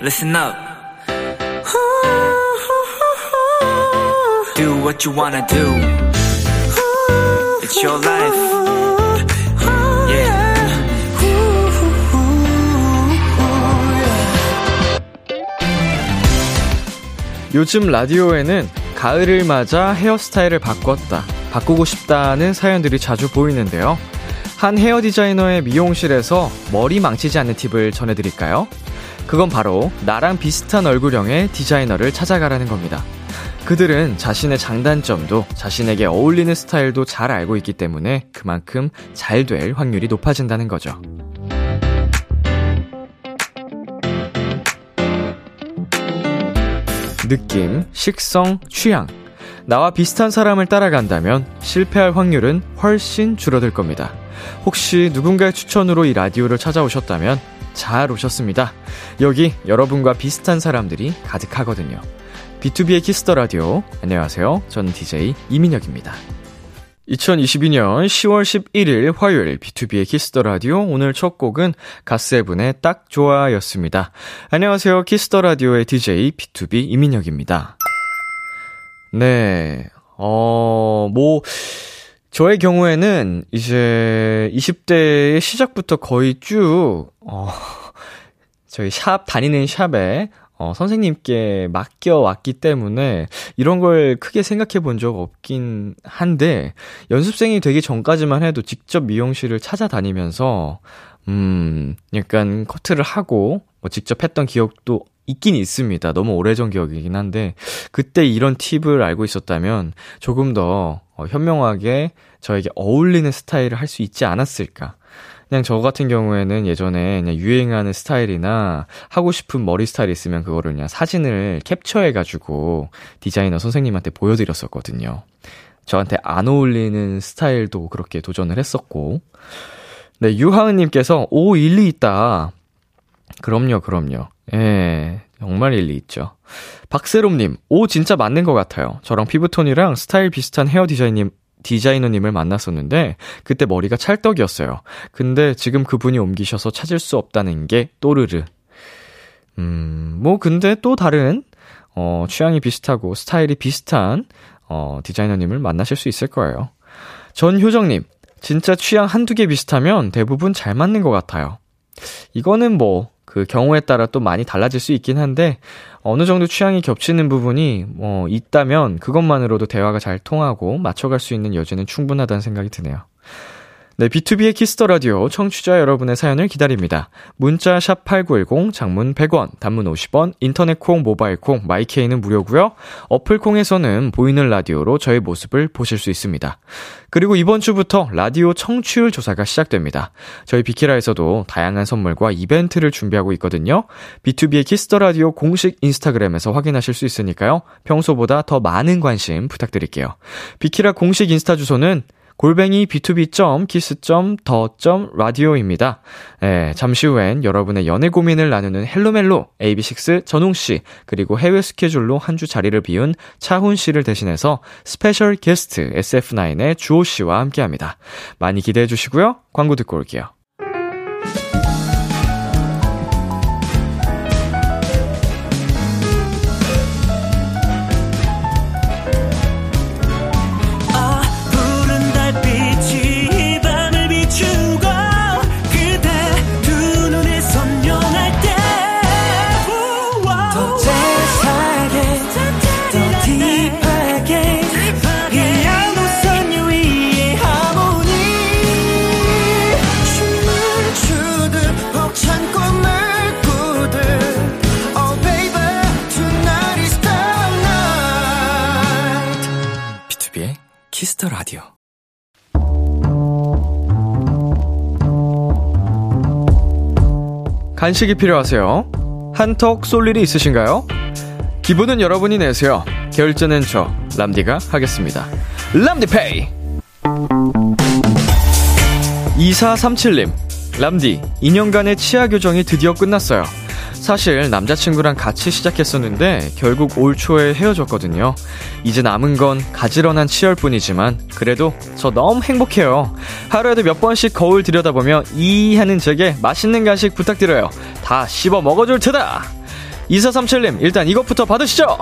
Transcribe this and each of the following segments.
listen up. Do what you wanna do. It's your life. Yeah. 요즘 라디오에는 가을을 맞아 헤어스타일을 바꿨다, 바꾸고 싶다는 사연들이 자주 보이는데요. 한 헤어 디자이너의 미용실에서 머리 망치지 않는 팁을 전해드릴까요? 그건 바로 나랑 비슷한 얼굴형의 디자이너를 찾아가라는 겁니다. 그들은 자신의 장단점도 자신에게 어울리는 스타일도 잘 알고 있기 때문에 그만큼 잘 될 확률이 높아진다는 거죠. 느낌, 식성, 취향. 나와 비슷한 사람을 따라간다면 실패할 확률은 훨씬 줄어들 겁니다. 혹시 누군가의 추천으로 이 라디오를 찾아오셨다면 잘 오셨습니다. 여기 여러분과 비슷한 사람들이 가득하거든요. 비투비의 Kiss the Radio. 안녕하세요. 저는 DJ 이민혁입니다. 2022년 10월 11일 화요일 비투비의 Kiss the Radio 오늘 첫 곡은 갓세븐의 딱 좋아였습니다. 안녕하세요. 키스터 라디오의 DJ B2B 이민혁입니다. 네. 어, 뭐 저의 경우에는 이제 20대의 시작부터 거의 쭉 어, 저희 샵 다니는 샵에 어, 선생님께 맡겨왔기 때문에 이런 걸 크게 생각해 본 적 없긴 한데, 연습생이 되기 전까지만 해도 직접 미용실을 찾아다니면서, 음, 약간 커트를 하고, 뭐 직접 했던 기억도 있긴 있습니다. 너무 오래전 기억이긴 한데, 그때 이런 팁을 알고 있었다면 조금 더 어, 현명하게 저에게 어울리는 스타일을 할 수 있지 않았을까. 그냥 저 같은 경우에는 예전에 그냥 유행하는 스타일이나 하고 싶은 머리 스타일 있으면 그거를 그냥 사진을 캡처해가지고 디자이너 선생님한테 보여드렸었거든요. 저한테 안 어울리는 스타일도 그렇게 도전을 했었고. 네, 유하은님께서, 오, 일리 있다. 그럼요, 그럼요. 예, 정말 일리 있죠. 박세롬님, 오, 진짜 맞는 것 같아요. 저랑 피부톤이랑 스타일 비슷한 헤어 디자이님, 디자이너님을 만났었는데 그때 머리가 찰떡이었어요. 근데 지금 그분이 옮기셔서 찾을 수 없다는 게 또르르. 음, 뭐 근데 또 다른 어 취향이 비슷하고 스타일이 비슷한 어 디자이너님을 만나실 수 있을 거예요. 전효정님, 진짜 취향 한두 개 비슷하면 대부분 잘 맞는 것 같아요. 이거는 뭐 그 경우에 따라 또 많이 달라질 수 있긴 한데 어느 정도 취향이 겹치는 부분이 뭐 있다면 그것만으로도 대화가 잘 통하고 맞춰갈 수 있는 여지는 충분하다는 생각이 드네요. 네, 비투비의 Kiss the Radio 청취자 여러분의 사연을 기다립니다. 문자 샵 8910 장문 100원, 단문 50원, 인터넷 콩, 모바일 콩, 마이케이는 무료고요. 어플 콩에서는 보이는 라디오로 저의 모습을 보실 수 있습니다. 그리고 이번 주부터 라디오 청취율 조사가 시작됩니다. 저희 비키라에서도 다양한 선물과 이벤트를 준비하고 있거든요. 비투비의 Kiss the Radio 공식 인스타그램에서 확인하실 수 있으니까요. 평소보다 더 많은 관심 부탁드릴게요. 비키라 공식 인스타 주소는 골뱅이 btob.kiss.the.radio입니다. 예, 잠시 후엔 여러분의 연애 고민을 나누는 헬로멜로 AB6 전웅 씨, 그리고 해외 스케줄로 한 주 자리를 비운 차훈 씨를 대신해서 special 게스트 SF9의 주호 씨와 함께 합니다. 많이 기대해 주시고요. 광고 듣고 올게요. 간식이 필요하세요? 한턱 쏠 일이 있으신가요? 기분은 여러분이 내세요. 결제는 저 람디가 하겠습니다. 람디페이. 2437님, 람디, 2년간의 치아 교정이 드디어 끝났어요. 사실 남자친구랑 같이 시작했었는데 결국 올 초에 헤어졌거든요. 이제 남은 건 가지런한 치열뿐이지만 그래도 저 너무 행복해요. 하루에도 몇 번씩 거울 들여다보며 이 하는 제게 맛있는 간식 부탁드려요. 다 씹어 먹어줄 테다. 2437님, 일단 이것부터 받으시죠!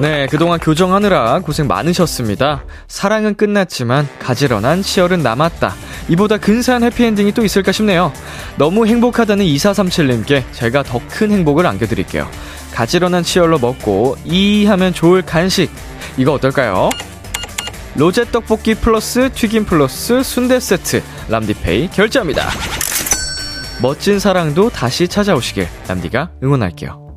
네, 그동안 교정하느라 고생 많으셨습니다. 사랑은 끝났지만 가지런한 치열은 남았다. 이보다 근사한 해피엔딩이 또 있을까 싶네요. 너무 행복하다는 2437님께 제가 더 큰 행복을 안겨드릴게요. 가지런한 치열로 먹고 이 하면 좋을 간식. 이거 어떨까요? 로제 떡볶이 플러스 튀김 플러스 순대 세트 람디페이 결제합니다. 멋진 사랑도 다시 찾아오시길 람디가 응원할게요.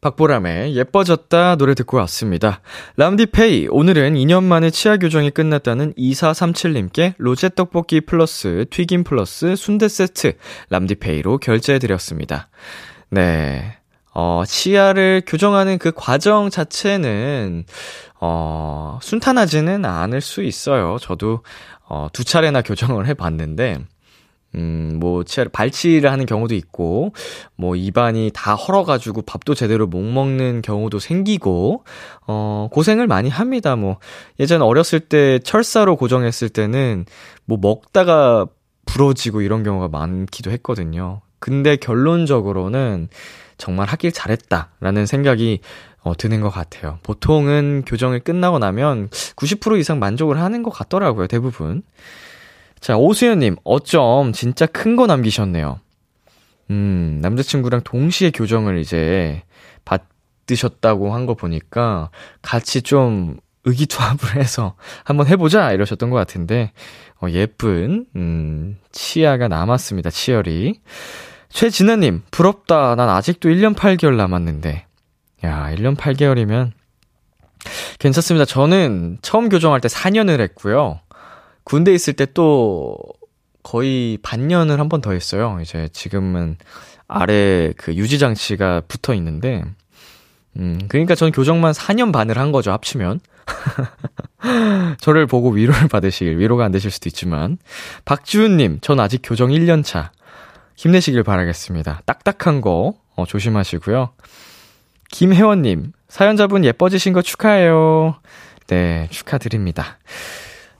박보람의 예뻐졌다 노래 듣고 왔습니다. 람디페이, 오늘은 2년 만에 치아 교정이 끝났다는 2437님께 로제 떡볶이 플러스 튀김 플러스 순대 세트 람디페이로 결제해드렸습니다. 네. 어, 치아를 교정하는 그 과정 자체는, 어, 순탄하지는 않을 수 있어요. 저도, 어, 두 차례나 교정을 해봤는데, 음, 뭐, 치아를 발치를 하는 경우도 있고, 뭐, 입안이 다 헐어가지고 밥도 제대로 못 먹는 경우도 생기고, 어, 고생을 많이 합니다. 뭐, 예전 어렸을 때 철사로 고정했을 때는, 뭐, 먹다가 부러지고 이런 경우가 많기도 했거든요. 근데 결론적으로는 정말 하길 잘했다라는 생각이 어, 드는 것 같아요. 보통은 교정을 끝나고 나면 90% 이상 만족을 하는 것 같더라고요, 대부분. 자, 오수연님, 어쩜 진짜 큰 거 남기셨네요. 음, 남자친구랑 동시에 교정을 이제 받으셨다고 한 거 보니까 같이 좀 의기투합을 해서 한번 해보자 이러셨던 것 같은데, 어, 예쁜, 음, 치아가 남았습니다, 치열이. 최진아님, 부럽다. 난 아직도 1년 8개월 남았는데. 야, 1년 8개월이면 괜찮습니다. 저는 처음 교정할 때 4년을 했고요. 군대 있을 때 또 거의 반년을 한 번 더 했어요. 이제 지금은 아래 그 유지 장치가 붙어 있는데, 음, 그러니까 전 교정만 4년 반을 한 거죠, 합치면. 저를 보고 위로를 받으시길, 위로가 안 되실 수도 있지만. 박지훈님, 전 아직 교정 1년 차. 힘내시길 바라겠습니다. 딱딱한 거, 어, 조심하시고요. 김혜원님, 사연자분 예뻐지신 거 축하해요. 네, 축하드립니다.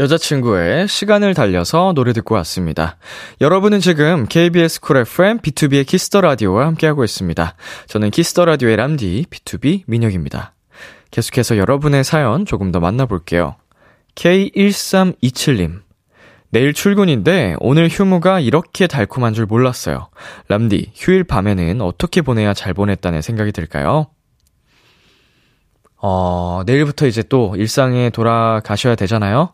여자친구의 시간을 달려서 노래 듣고 왔습니다. 여러분은 지금 KBS 쿨 FM B2B의 키스터 라디오와 함께하고 있습니다. 저는 키스터 라디오의 람디 B2B 민혁입니다. 계속해서 여러분의 사연 조금 더 만나볼게요. K1327님. 내일 출근인데 오늘 휴무가 이렇게 달콤한 줄 몰랐어요. 람디, 휴일 밤에는 어떻게 보내야 잘 보냈다는 생각이 들까요? 어, 내일부터 이제 또 일상에 돌아가셔야 되잖아요.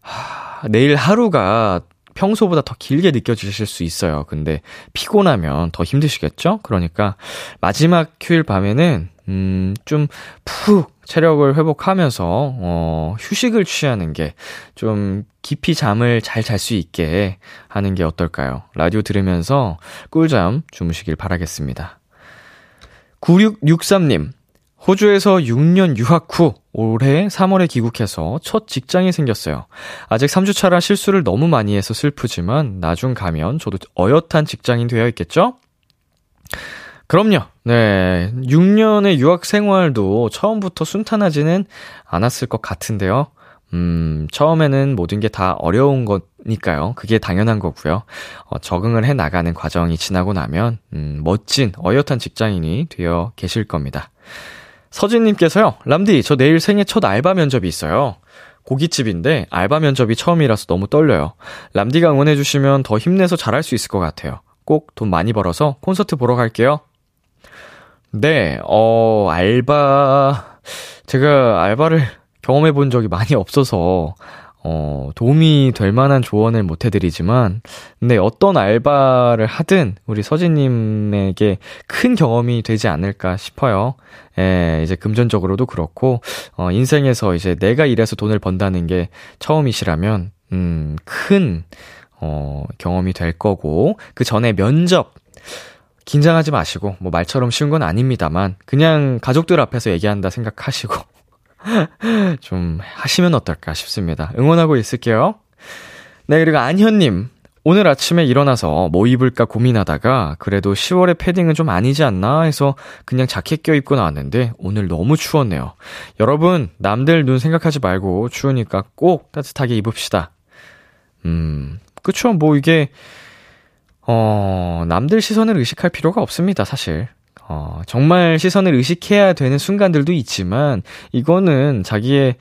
하, 내일 하루가 평소보다 더 길게 느껴지실 수 있어요. 근데 피곤하면 더 힘드시겠죠? 그러니까 마지막 휴일 밤에는 음, 좀 푹 체력을 회복하면서 어, 휴식을 취하는 게 좀 깊이 잠을 잘 잘 수 있게 하는 게 어떨까요? 라디오 들으면서 꿀잠 주무시길 바라겠습니다. 9663님, 호주에서 6년 유학 후 올해 3월에 귀국해서 첫 직장이 생겼어요. 아직 3주차라 실수를 너무 많이 해서 슬프지만 나중 가면 저도 어엿한 직장인 되어 있겠죠? 그럼요. 네. 6년의 유학 생활도 처음부터 순탄하지는 않았을 것 같은데요. 음, 처음에는 모든 게 다 어려운 거니까요. 그게 당연한 거고요. 어, 적응을 해 나가는 과정이 지나고 나면, 음, 멋진, 어엿한 직장인이 되어 계실 겁니다. 서진님께서요, 람디, 저 내일 생애 첫 알바 면접이 있어요. 고깃집인데 알바 면접이 처음이라서 너무 떨려요. 람디가 응원해주시면 더 힘내서 잘할 수 있을 것 같아요. 꼭 돈 많이 벌어서 콘서트 보러 갈게요. 네, 어, 알바, 제가 알바를 경험해 본 적이 많이 없어서, 어, 도움이 될 만한 조언을 못 해드리지만, 근데 어떤 알바를 하든 우리 서진님에게 큰 경험이 되지 않을까 싶어요. 예, 이제 금전적으로도 그렇고, 어, 인생에서 이제 내가 일해서 돈을 번다는 게 처음이시라면, 음, 큰, 어, 경험이 될 거고, 그 전에 면접, 긴장하지 마시고, 뭐 말처럼 쉬운 건 아닙니다만, 그냥 가족들 앞에서 얘기한다 생각하시고, 좀 하시면 어떨까 싶습니다. 응원하고 있을게요. 네, 그리고 안현님. 오늘 아침에 일어나서 뭐 입을까 고민하다가 그래도 10월에 패딩은 좀 아니지 않나 해서 그냥 자켓 껴입고 나왔는데 오늘 너무 추웠네요. 여러분, 남들 눈 생각하지 말고 추우니까 꼭 따뜻하게 입읍시다. 음, 그쵸. 뭐 이게, 어, 남들 시선을 의식할 필요가 없습니다, 사실. 어, 정말 시선을 의식해야 되는 순간들도 있지만, 이거는 자기의,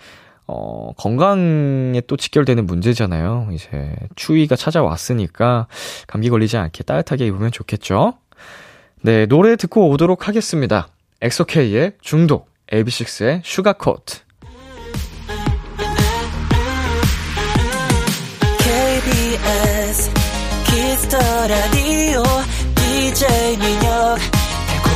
어, 건강에 또 직결되는 문제잖아요. 이제, 추위가 찾아왔으니까, 감기 걸리지 않게 따뜻하게 입으면 좋겠죠? 네, 노래 듣고 오도록 하겠습니다. 엑소케이의 중독, AB6IX의 Sugarcoat. KBS Kiss the Radio DJ 민혁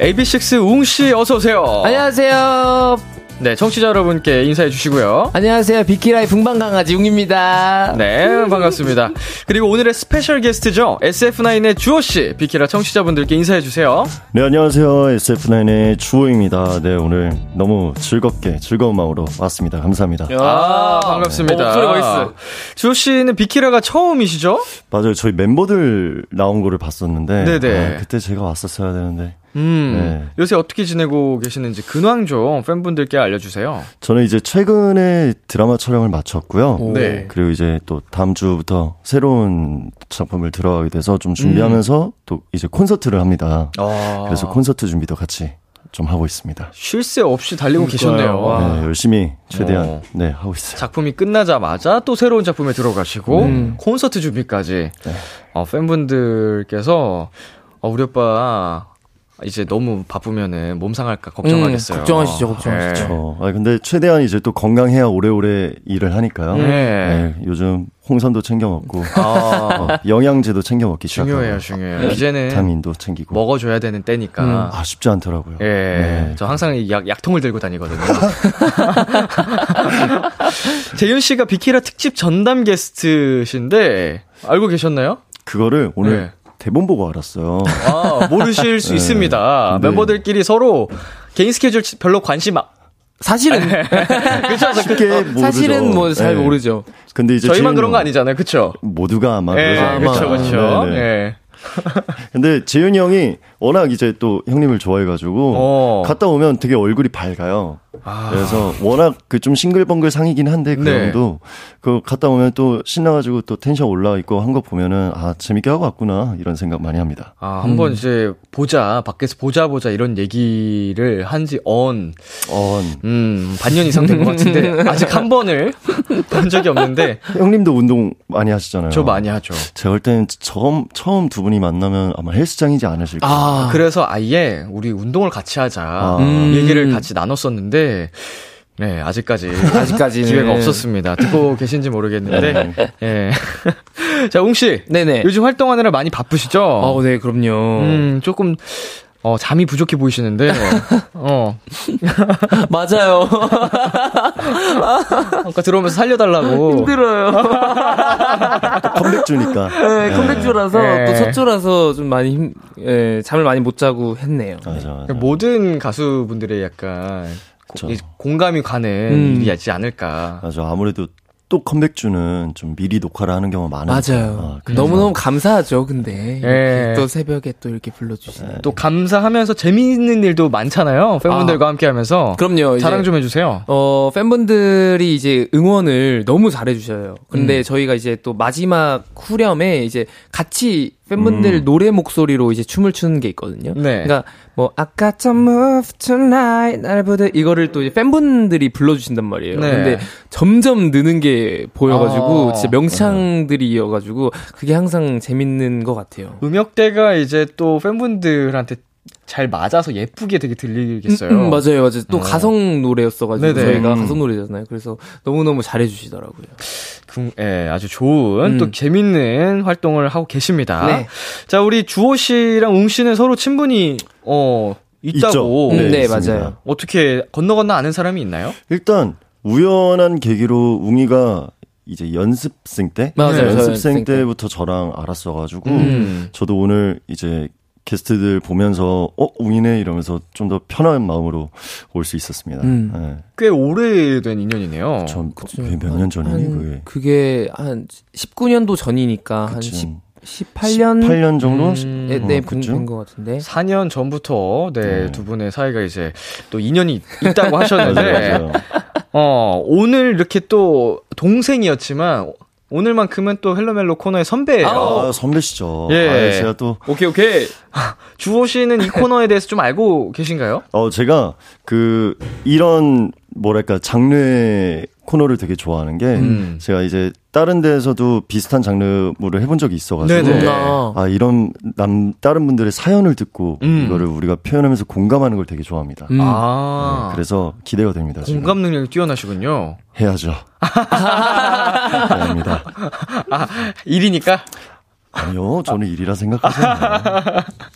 AB6IX 웅씨 어서오세요. 안녕하세요 네, 청취자 여러분께 인사해 주시고요. 안녕하세요 비키라의 분방강아지 웅입니다 네, 반갑습니다. 그리고 오늘의 스페셜 게스트죠. SF9의 주호씨, 비키라 청취자분들께 인사해 주세요. 네 안녕하세요 SF9의 주호입니다 네 오늘 너무 즐겁게 즐거운 마음으로 왔습니다 감사합니다 아, 반갑습니다. 목소리 멋있어 주호씨는 비키라가 처음이시죠? 맞아요 저희 멤버들 나온 거를 봤었는데 네네. 아, 그때 제가 왔었어야 되는데 음, 네. 요새 어떻게 지내고 계시는지 근황 좀 팬분들께 알려주세요. 저는 이제 최근에 드라마 촬영을 마쳤고요 네. 그리고 이제 또 다음 주부터 새로운 작품을 들어가게 돼서 좀 준비하면서 또 이제 콘서트를 합니다 아, 그래서 콘서트 준비도 같이 좀 하고 있습니다 쉴 새 없이 달리고 계셨네요. 와. 네, 열심히 최대한 어. 네 하고 있어요 작품이 끝나자마자 또 새로운 작품에 들어가시고 음. 콘서트 준비까지 네. 어, 팬분들께서 어, 우리 오빠 이제 너무 바쁘면은 몸 상할까 걱정하겠어요. 음, 걱정하시죠, 걱정하시죠. 네. 어, 아 근데 최대한 이제 또 건강해야 오래오래 일을 하니까요. 네. 네, 요즘 홍선도 챙겨 먹고 아, 어, 영양제도 챙겨 먹기 중요해요, 시작하고 중요해요. 이제는 비타민도 챙기고 먹어줘야 되는 때니까. 음. 아 쉽지 않더라고요. 예, 네. 저 항상 이 약, 약통을 들고 다니거든요. 재윤 씨가 비키라 특집 전담 게스트신데, 알고 계셨나요? 그거를 오늘 네. 대본 보고 알았어요. 아, 모르실 수 네. 있습니다. 네. 멤버들끼리 서로 개인 스케줄 별로 관심, 아, 사실은? 쉽게 모르죠. 사실은 뭐잘 네. 모르죠 근데 이제 저희만 그런 거형 아니잖아요. 그쵸? 모두가 아마 예. 그쵸, 아마. 그쵸. 네네. 예. 근데 재윤이 형이 워낙 이제 또 형님을 좋아해가지고 어. 갔다 오면 되게 얼굴이 밝아요. 아. 그래서 워낙 그 좀 싱글벙글 상이긴 한데 그 네. 형도 그 갔다 오면 또 신나가지고 또 텐션 올라 있고 한 거 보면은 아 재밌게 하고 왔구나 이런 생각 많이 합니다. 아, 한번 이제 보자, 밖에서 보자 보자 이런 얘기를 한지 언, 어, 음, 반년 이상 된 것 같은데, 아직 한 번을 본 적이 없는데, 형님도 운동 많이 하시잖아요. 저 많이 하죠. 제가 볼땐 처음 처음 두 분이 만나면 아마 헬스장이지 않으실까. 아 그래서 아예 우리 운동을 같이 하자, 아. 음. 얘기를 같이 나눴었는데, 네, 아직까지. 아직까지는 기회가 없었습니다. 듣고 계신지 모르겠는데, 네. 예. 자, 웅 씨. 네네 요즘 활동하느라 많이 바쁘시죠? 어, 네 그럼요 음, 조금, 어, 잠이 부족해 보이시는데, 어, 맞아요 아까 들어오면서 살려달라고. 힘들어요 컴백 주니까. 네, 컴백주라서 네. 또 첫 주라서 좀 많이 힘, 예, 잠을 많이 못 자고 했네요. 맞아, 맞아. 모든 가수분들의 약간 고- 공감이 가는 음. 일이지 않을까. 맞아. 아무래도 또 컴백주는 좀 미리 녹화를 하는 경우가 많아요. 맞아요. 너무너무 감사하죠, 근데. 예. 또 새벽에 또 이렇게 불러주시네. 또 감사하면서 재미있는 일도 많잖아요. 팬분들과 함께 하면서. 그럼요. 자랑 좀 해주세요. 어, 팬분들이 이제 응원을 너무 잘해주셔요. 근데 음. 저희가 이제 또 마지막 후렴에 이제 같이 팬분들 음. 노래 목소리로 이제 춤을 추는 게 있거든요. 네. 그러니까 뭐 아까 좀 move tonight 날 부들 이거를 또 이제 팬분들이 불러주신단 말이에요. 네. 근데 점점 느는 게 보여가지고 아. 진짜 명창들이어가지고 그게 항상 재밌는 것 같아요. 음역대가 이제 또 팬분들한테 잘 맞아서 예쁘게 되게 들리겠어요. 음, 음, 맞아요, 맞아요. 또 어. 가성 노래였어가지고 네네. 저희가 음. 가성 노래잖아요. 그래서 너무 너무 잘해주시더라고요. 그, 예, 아주 좋은 음. 또 재밌는 활동을 하고 계십니다. 네. 자, 우리 주호 씨랑 웅 씨는 서로 친분이 어 있다고. 음, 네, 있습니다. 맞아요. 어떻게 건너 건너 아는 사람이 있나요? 일단 우연한 계기로 웅이가 이제 연습생 때 맞아요, 저 연습생 연습생 때. 때부터 저랑 알았어가지고 음. 저도 오늘 이제 게스트들 보면서 어 웅이네 이러면서 좀 더 편한 마음으로 올 수 있었습니다. 음. 네. 꽤 오래된 인연이네요. 전 그쵸. 몇년 전이니 한, 그게 그게 한 19년도 전이니까 한 그치. 10, 18년 18년 정도 음. 네, 네, 어? 된것 같은데. 4년 전부터 네, 네. 두 분의 사이가 이제 또 인연이 있다고 하셨는데 맞아요, 맞아요. 어, 오늘 이렇게 또 동생이었지만 오늘만큼은 또 헬로멜로 코너의 선배예요. 아, 선배시죠. 예. 아, 제가 또 오케이 오케이. 주호 씨는 이 코너에 대해서 좀 알고 계신가요? 어, 제가 그, 이런, 뭐랄까, 장르의 코너를 되게 좋아하는 게, 음. 제가 이제 다른 데에서도 비슷한 장르물을 해본 적이 있어가지고, 네네. 아, 아, 이런, 남, 다른 분들의 사연을 듣고, 음. 이거를 우리가 표현하면서 공감하는 걸 되게 좋아합니다. 음. 아. 네, 그래서 기대가 됩니다. 지금. 공감 능력이 뛰어나시군요. 해야죠. 아닙니다. 아, 일이니까. 아니요, 저는 일이라 생각하지 않아요.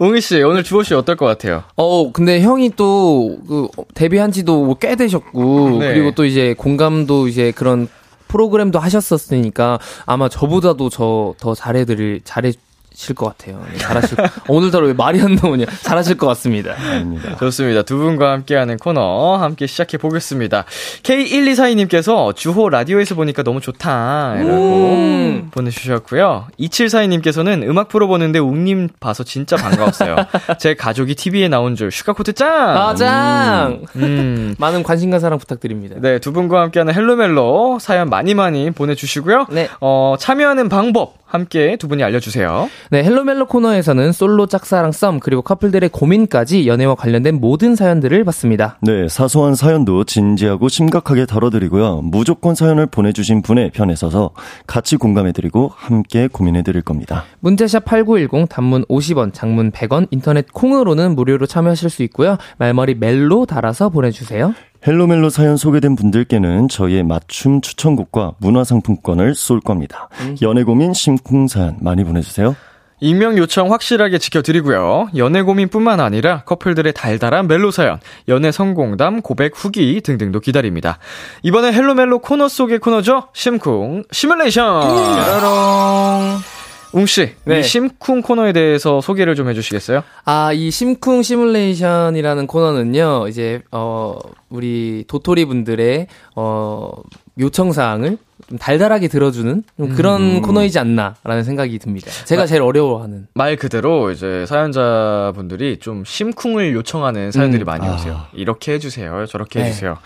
웅이 씨, 오늘 주호 씨 어떨 것 같아요? 어, 근데 형이 또, 그, 데뷔한 지도 뭐꽤 되셨고, 네. 그리고 또 이제 공감도 이제 그런 프로그램도 하셨었으니까, 아마 저보다도 저 더 잘해드릴, 잘해 실것 같아요. 네, 잘하실, 오늘따라 왜 말이 안 나오냐. 잘하실 것 같습니다. 아닙니다. 좋습니다. 두 분과 함께하는 코너 함께 시작해 보겠습니다. K1242님께서 주호 라디오에서 보니까 너무 좋다라고 음. 보내주셨고요. 2742님께서는 음악 프로 보는데 웅님 봐서 진짜 반가웠어요. 제 가족이 TV에 나온 줄 Sugarcoat 짱! 아, 짱! 음. 많은 관심과 사랑 부탁드립니다. 네, 두 분과 함께하는 헬로멜로 사연 많이 많이 보내주시고요. 네. 어, 참여하는 방법 함께 두 분이 알려주세요. 네, 헬로멜로 코너에서는 솔로 짝사랑 썸, 그리고 커플들의 고민까지 연애와 관련된 모든 사연들을 받습니다. 네, 사소한 사연도 진지하고 심각하게 다뤄드리고요. 무조건 사연을 보내주신 분의 편에 서서 같이 공감해드리고 함께 고민해드릴 겁니다. 문자샵 8910, 단문 50원, 장문 100원, 인터넷 콩으로는 무료로 참여하실 수 있고요. 말머리 멜로 달아서 보내주세요. 헬로멜로 사연 소개된 분들께는 저희의 맞춤 추천곡과 문화상품권을 쏠 겁니다. 연애 고민 심쿵 사연 많이 보내주세요. 익명 요청 확실하게 지켜드리고요. 연애 고민뿐만 아니라 커플들의 달달한 멜로 사연, 연애 성공담, 고백 후기 등등도 기다립니다. 이번에 헬로멜로 코너 속의 코너죠. 심쿵 시뮬레이션. 짜라롱. 웅씨, 네. 이 심쿵 코너에 대해서 소개를 좀 해주시겠어요? 아, 이 심쿵 시뮬레이션이라는 코너는요, 이제, 어, 우리 도토리 분들의, 어, 요청사항을 좀 달달하게 들어주는 좀 그런 코너이지 않나라는 생각이 듭니다. 제가 제일 어려워하는. 말 그대로 이제 사연자분들이 좀 심쿵을 요청하는 사연들이 음. 많이 아. 오세요. 이렇게 해주세요. 저렇게 네. 해주세요.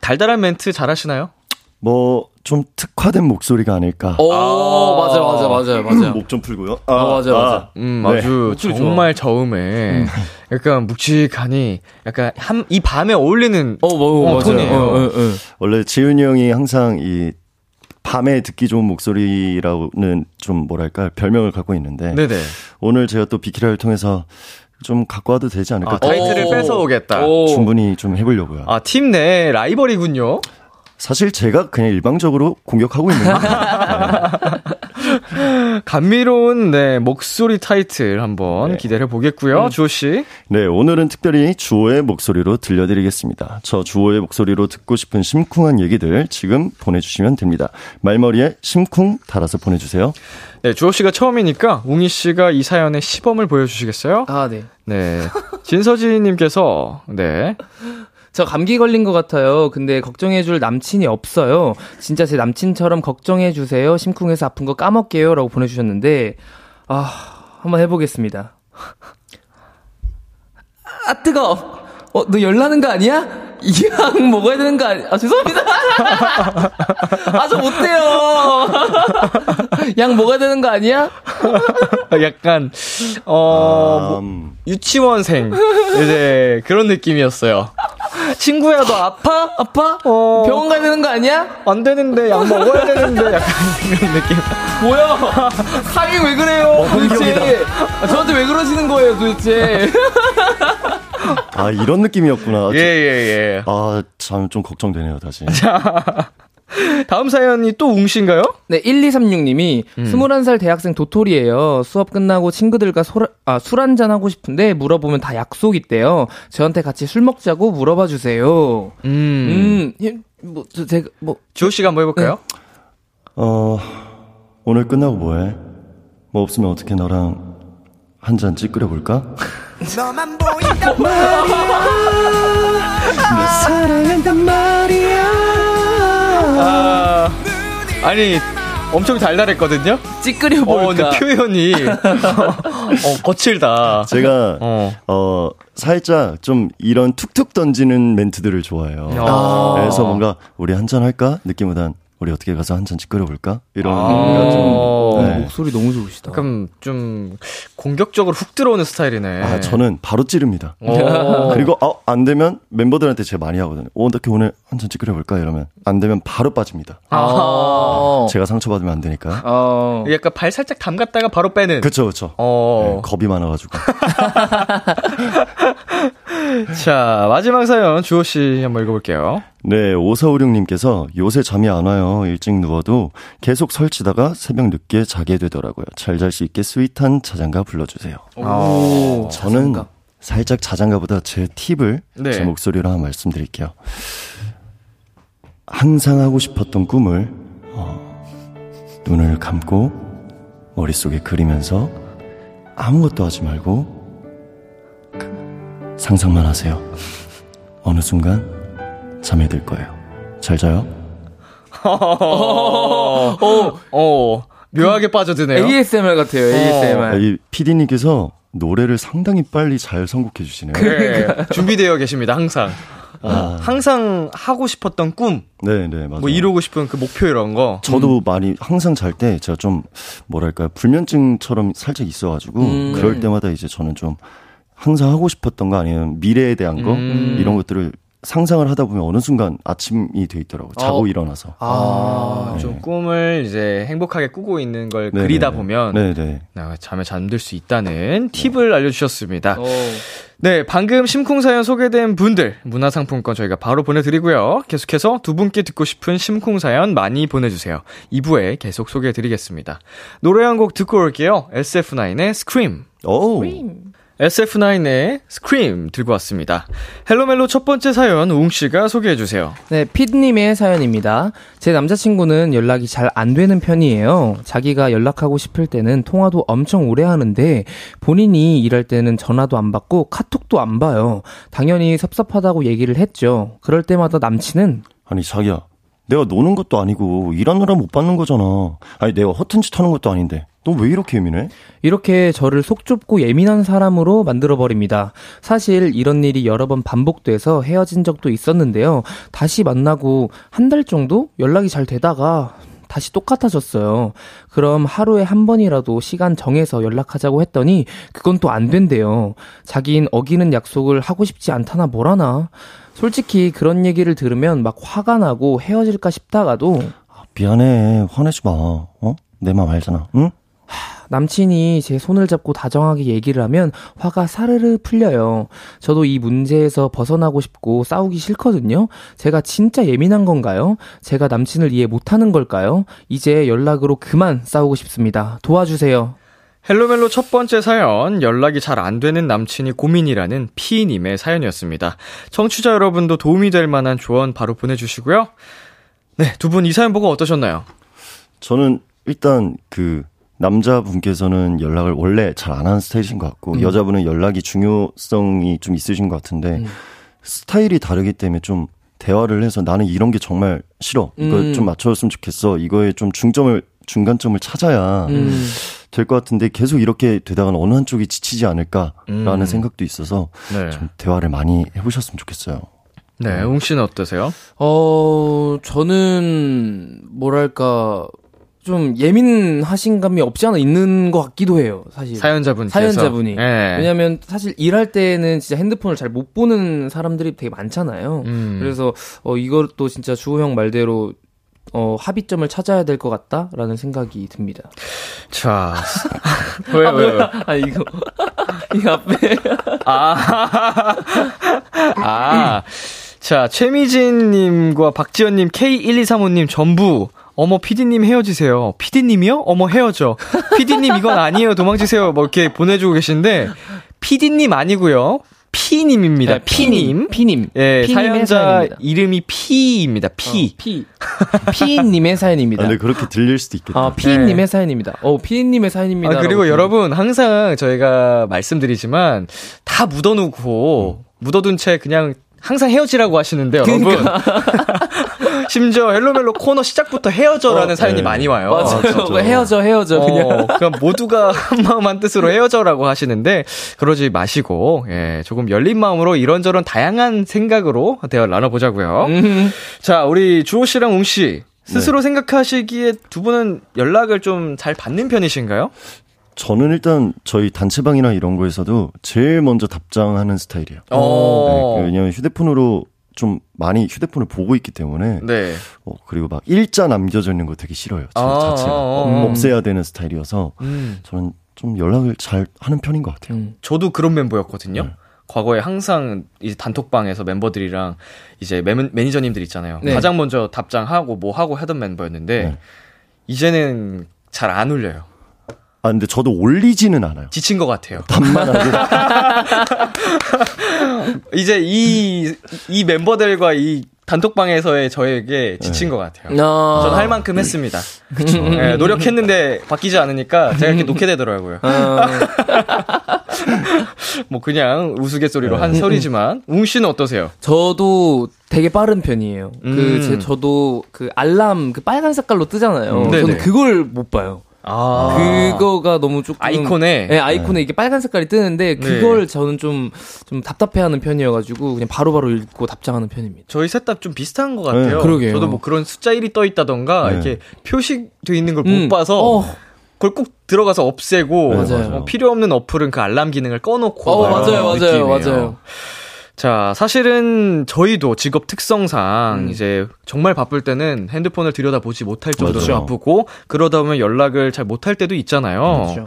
달달한 멘트 잘 하시나요? 뭐, 좀 특화된 목소리가 아닐까. 오, 맞아요, 맞아요, 맞아요, 맞아요. 목 좀 풀고요. 아, 맞아요, 맞아요. 음, 네. 아주. 정말 저음에 약간 묵직하니 약간 한, 이 밤에 어울리는 어, 뭐, 어, 맞아요. 톤이에요. 어, 어, 어. 원래 지훈이 형이 항상 이 밤에 듣기 좋은 목소리라는 좀 뭐랄까 별명을 갖고 있는데 네네. 오늘 제가 또 비키라를 통해서 좀 갖고 와도 되지 않을까 아, 타이틀을 오. 뺏어오겠다. 오. 충분히 좀 해보려고요. 아, 팀 내 라이벌이군요. 사실 제가 그냥 일방적으로 공격하고 있는 거예요. 감미로운 네, 목소리 타이틀 한번 기대를 해보겠고요. 주호 씨. 네, 오늘은 특별히 주호의 목소리로 들려드리겠습니다. 저 주호의 목소리로 듣고 싶은 심쿵한 얘기들 지금 보내주시면 됩니다. 말머리에 심쿵 달아서 보내주세요. 네, 주호 씨가 처음이니까 웅이 씨가 이 사연의 시범을 보여주시겠어요? 아, 네. 네. 진서진님께서, 네. 저 감기 걸린 것 같아요. 근데 걱정해줄 남친이 없어요. 진짜 제 남친처럼 걱정해주세요. 심쿵해서 아픈 거 까먹게요. 라고 보내주셨는데, 아, 한번 해보겠습니다. 아, 뜨거! 어, 너 열나는 거 아니야? 이 약 먹어야 되는 거 아니야? 아, 죄송합니다. 아, 저 못해요. 약 먹어야 되는 거 아니야? 약간, 어, 뭐, 음, 유치원생. 이제 그런 느낌이었어요. 친구야, 너 아파? 아빠? 어. 병원 가야 되는 거 아니야? 안 되는데, 약 먹어야 되는데, 약간 이런 느낌. 뭐야? 타이밍 왜 그래요? 도대체. 아, 저한테 왜 그러시는 거예요, 도대체? 아, 이런 느낌이었구나. 예, 예, 예. 아, 참 좀 걱정되네요, 다시. 다음 사연이 또 웅신가요? 네, 1236님이 21살 대학생 도토리예요. 수업 끝나고 친구들과 술, 아, 술 한잔 하고 싶은데 물어보면 다 약속 있대요. 저한테 같이 술 먹자고 물어봐 주세요. 음. 음, 예, 뭐, 저, 제가, 뭐, 주호 씨가 한번 해볼까요? 어, 오늘 끝나고 뭐해? 뭐 없으면 어떻게 너랑 한 잔 찌끄려 볼까? 너만 보인단 아, 아니, 엄청 달달했거든요? 찌끄려 어, 볼까? 근데 표현이, 어, 거칠다. 제가, 어. 어, 살짝 좀 이런 툭툭 던지는 멘트들을 좋아해요. 아. 그래서 뭔가 우리 한잔 할까? 느낌보단 우리 어떻게 가서 한잔 찌끄려 볼까? 이런 아. 좀 어. 네. 목소리 너무 좋으시다. 그럼 좀 공격적으로 훅 들어오는 스타일이네. 아, 저는 바로 찌릅니다. 어. 그리고 어, 안 되면 멤버들한테 제가 많이 하거든요. 어, 어떻게 오늘 한잔 찌끄려 볼까? 이러면 안 되면 바로 빠집니다. 아. 제가 상처받으면 안 되니까. 어. 약간 발 살짝 담갔다가 바로 빼는. 그쵸, 그쵸. 어. 네, 겁이 많아가지고. 자, 마지막 사연 주호 씨 한번 읽어볼게요. 네, 5456님께서 요새 잠이 안 와요. 일찍 누워도 계속 설치다가 새벽 늦게 자게 되더라고요. 잘 잘 수 있게 스윗한 자장가 불러주세요. 오. 저는 살짝 자장가보다 제 팁을 네. 제 목소리로 한번 말씀드릴게요. 항상 하고 싶었던 꿈을 어, 눈을 감고 머릿속에 그리면서 아무것도 하지 말고 그, 상상만 하세요. 어느 순간 잠에 들 거예요. 잘 자요. 어, 어, 묘하게 빠져드네요. ASMR 같아요, ASMR. 이 PD님께서 노래를 상당히 빨리 잘 선곡해 주시네요. 네, 준비되어 계십니다, 항상. 아. 항상 하고 싶었던 꿈, 네, 네, 맞아요. 뭐 이루고 싶은 그 목표 이런 거. 저도 많이 항상 잘 때 제가 좀 뭐랄까요 불면증처럼 살짝 있어가지고 음. 그럴 때마다 이제 저는 좀 항상 하고 싶었던 거 아니면 미래에 대한 거 음. 이런 것들을 상상을 하다 보면 어느 순간 아침이 돼 있더라고요. 자고 어. 일어나서. 아. 좀 네. 꿈을 이제 행복하게 꾸고 있는 걸 네, 그리다 네, 보면 네, 네. 아, 잠에 잠들 수 있다는 팁을 알려주셨습니다. 어. 네, 방금 심쿵 사연 소개된 분들 문화상품권 저희가 바로 보내드리고요. 계속해서 두 분께 듣고 싶은 심쿵 사연 많이 보내주세요. 2부에 계속 소개해드리겠습니다. 노래 한 곡 듣고 올게요. SF9의 Scream. 오. SF9의 스크림 들고 왔습니다. 헬로멜로 첫 번째 사연 웅씨가 소개해주세요. 네, 피드님의 사연입니다. 제 남자친구는 연락이 잘 안 되는 편이에요. 자기가 연락하고 싶을 때는 통화도 엄청 오래 하는데 본인이 일할 때는 전화도 안 받고 카톡도 안 봐요. 당연히 섭섭하다고 얘기를 했죠. 그럴 때마다 남친은 아니 자기야, 내가 노는 것도 아니고 일하느라 못 받는 거잖아. 아니 내가 허튼 짓 하는 것도 아닌데 너 왜 이렇게 예민해? 이렇게 저를 속 좁고 예민한 사람으로 만들어버립니다. 사실 이런 일이 여러 번 반복돼서 헤어진 적도 있었는데요. 다시 만나고 한 달 정도 연락이 잘 되다가 다시 똑같아졌어요. 그럼 하루에 한 번이라도 시간 정해서 연락하자고 했더니 그건 또 안 된대요. 자긴 어기는 약속을 하고 싶지 않다나 뭐라나. 솔직히 그런 얘기를 들으면 막 화가 나고 헤어질까 싶다가도 아, 미안해, 화내지 마. 어? 내맘 알잖아. 응? 남친이 제 손을 잡고 다정하게 얘기를 하면 화가 사르르 풀려요. 저도 이 문제에서 벗어나고 싶고 싸우기 싫거든요. 제가 진짜 예민한 건가요? 제가 남친을 이해 못하는 걸까요? 이제 연락으로 그만 싸우고 싶습니다. 도와주세요. 헬로멜로 첫 번째 사연, 연락이 잘 안 되는 남친이 고민이라는 피님의 사연이었습니다. 청취자 여러분도 도움이 될 만한 조언 바로 보내주시고요. 네, 두 분 이 사연 보고 어떠셨나요? 저는 일단 그 남자분께서는 연락을 원래 잘 안 하는 스타일이신 것 같고 여자분은 연락이 중요성이 좀 있으신 것 같은데 스타일이 다르기 때문에 좀 대화를 해서 나는 이런 게 정말 싫어. 이거 음. 좀 맞춰줬으면 좋겠어. 이거에 좀 중점을 중간점을 찾아야 음. 될것 같은데 계속 이렇게 되다가는 어느 한쪽이 지치지 않을까라는 음. 생각도 있어서 네. 좀 대화를 많이 해보셨으면 좋겠어요. 네, 웅 씨는 어떠세요? 어, 저는, 뭐랄까, 좀 예민하신 감이 없지 않아 있는 것 같기도 해요, 사실. 사연자분 사연자분이. 네. 왜냐면 사실 일할 때는 진짜 핸드폰을 잘 못 보는 사람들이 되게 많잖아요. 음. 그래서 어 이것도 진짜 주호 형 말대로 어 합의점을 찾아야 될 것 같다라는 생각이 듭니다. 자. 왜, 왜, 왜? 아 이거 이 앞에 아. 아. 자, 최미진님과 박지연님, K1235님 전부, 어머, 피디님 헤어지세요. 피디님이요? 어머, 헤어져. 피디님 이건 아니에요. 도망치세요. 뭐 이렇게 보내주고 계신데, 피디님 아니고요 피님입니다. 네, 피님. 피님. 예, 피님의 사연자 사연입니다. 이름이 피입니다. 피. 어, 피. 피님의 사연입니다. 아, 근데 그렇게 들릴 수도 있겠다. 아, 피님의 사연입니다. 어, 피님의 사연입니다. 아, 그리고 여러분, 항상 저희가 말씀드리지만, 다 묻어놓고, 묻어둔 채 그냥 항상 헤어지라고 하시는데, 여러분. 그러니까. 심지어 헬로멜로 코너 시작부터 헤어져라는 어, 사연이 네. 많이 와요. 맞아요. 진짜. 뭐 헤어져, 헤어져, 그냥. 어, 그냥 모두가 한 마음 한 뜻으로 헤어져라고 하시는데 그러지 마시고 예, 조금 열린 마음으로 이런저런 다양한 생각으로 대화 나눠보자고요. 음. 자, 우리 주호 씨랑 웅 씨. 네. 스스로 생각하시기에 두 분은 연락을 좀 잘 받는 편이신가요? 저는 일단 저희 단체방이나 이런 거에서도 제일 먼저 답장하는 스타일이에요. 어. 네, 왜냐면 휴대폰으로 좀 많이 휴대폰을 보고 있기 때문에 네. 어, 그리고 막 일자 남겨져 있는 거 되게 싫어요. 제 아, 자체가 아. 없애야 되는 스타일이어서 음. 저는 좀 연락을 잘 하는 편인 것 같아요. 음. 저도 그런 멤버였거든요. 네. 과거에 항상 이제 단톡방에서 멤버들이랑 이제 매, 매니저님들 있잖아요. 네. 가장 먼저 답장하고 뭐 하고 하던 멤버였는데 네. 이제는 잘 안 울려요. 아 근데 저도 올리지는 않아요. 지친 것 같아요. 답만 하고 이제 이, 이 멤버들과 이 단톡방에서의 저에게 지친 것 같아요. 아. 전할 만큼 했습니다. 그쵸. 노력했는데 바뀌지 않으니까 제가 이렇게 놓게 되더라고요. 아, 뭐 그냥 우스갯소리로 한 소리지만, 웅 씨는 어떠세요? 저도 되게 빠른 편이에요. 음. 그, 제, 저도 그 알람 그 빨간 색깔로 뜨잖아요. 음, 저는. 그걸 못 봐요. 아. 그거가 너무 조금 아이콘에? 네, 아이콘에 이게 빨간 색깔이 뜨는데 그걸 저는 좀 좀 답답해하는 편이어가지고 그냥 바로 바로 읽고 답장하는 편입니다. 저희 셋 다 좀 비슷한 것 같아요. 네, 그러게요. 저도 뭐 그런 숫자 1이 떠 있다던가 네. 이렇게 표시돼 있는 걸못 음. 봐서 어, 그걸 꼭 들어가서 없애고 맞아요. 뭐 필요 없는 어플은 그 알람 기능을 꺼놓고 어 맞아요, 느낌이에요. 맞아요. 자, 사실은 저희도 직업 특성상 음. 이제 정말 바쁠 때는 핸드폰을 들여다보지 못할 정도로 맞아요. 바쁘고 그러다 보면 연락을 잘 못할 때도 있잖아요. 그렇죠.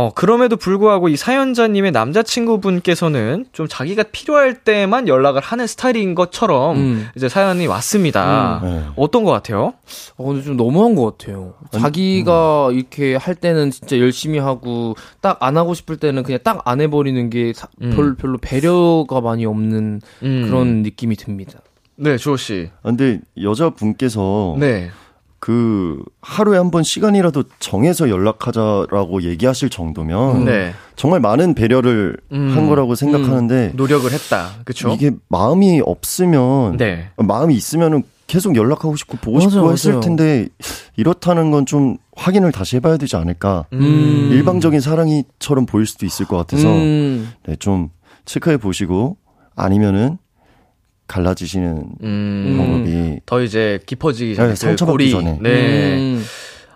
어, 그럼에도 불구하고 이 사연자님의 남자친구분께서는 좀 자기가 필요할 때만 연락을 하는 스타일인 것처럼 음. 이제 사연이 왔습니다. 네. 어떤 것 같아요? 어, 근데 좀 너무한 것 같아요. 자기가 이렇게 할 때는 진짜 열심히 하고 딱 안 하고 싶을 때는 그냥 딱 안 해버리는 게 사- 음. 별, 별로 배려가 많이 없는 음. 그런 느낌이 듭니다. 네, 주호 씨. 아, 근데 여자분께서 네. 그 하루에 한 번 시간이라도 정해서 연락하자라고 얘기하실 정도면 네. 정말 많은 배려를 음. 한 거라고 생각하는데 노력을 했다. 그쵸? 이게 마음이 없으면 네. 마음이 있으면은 계속 연락하고 싶고 보고 맞아요, 싶고 했을 맞아요. 텐데 이렇다는 건 좀 확인을 다시 해봐야 되지 않을까. 음. 일방적인 사랑이처럼 보일 수도 있을 것 같아서 음, 네, 좀 체크해 보시고 아니면은 갈라지시는 음. 더 이제 깊어지기 전에 네, 그 상처받기. 전에. 네. 음.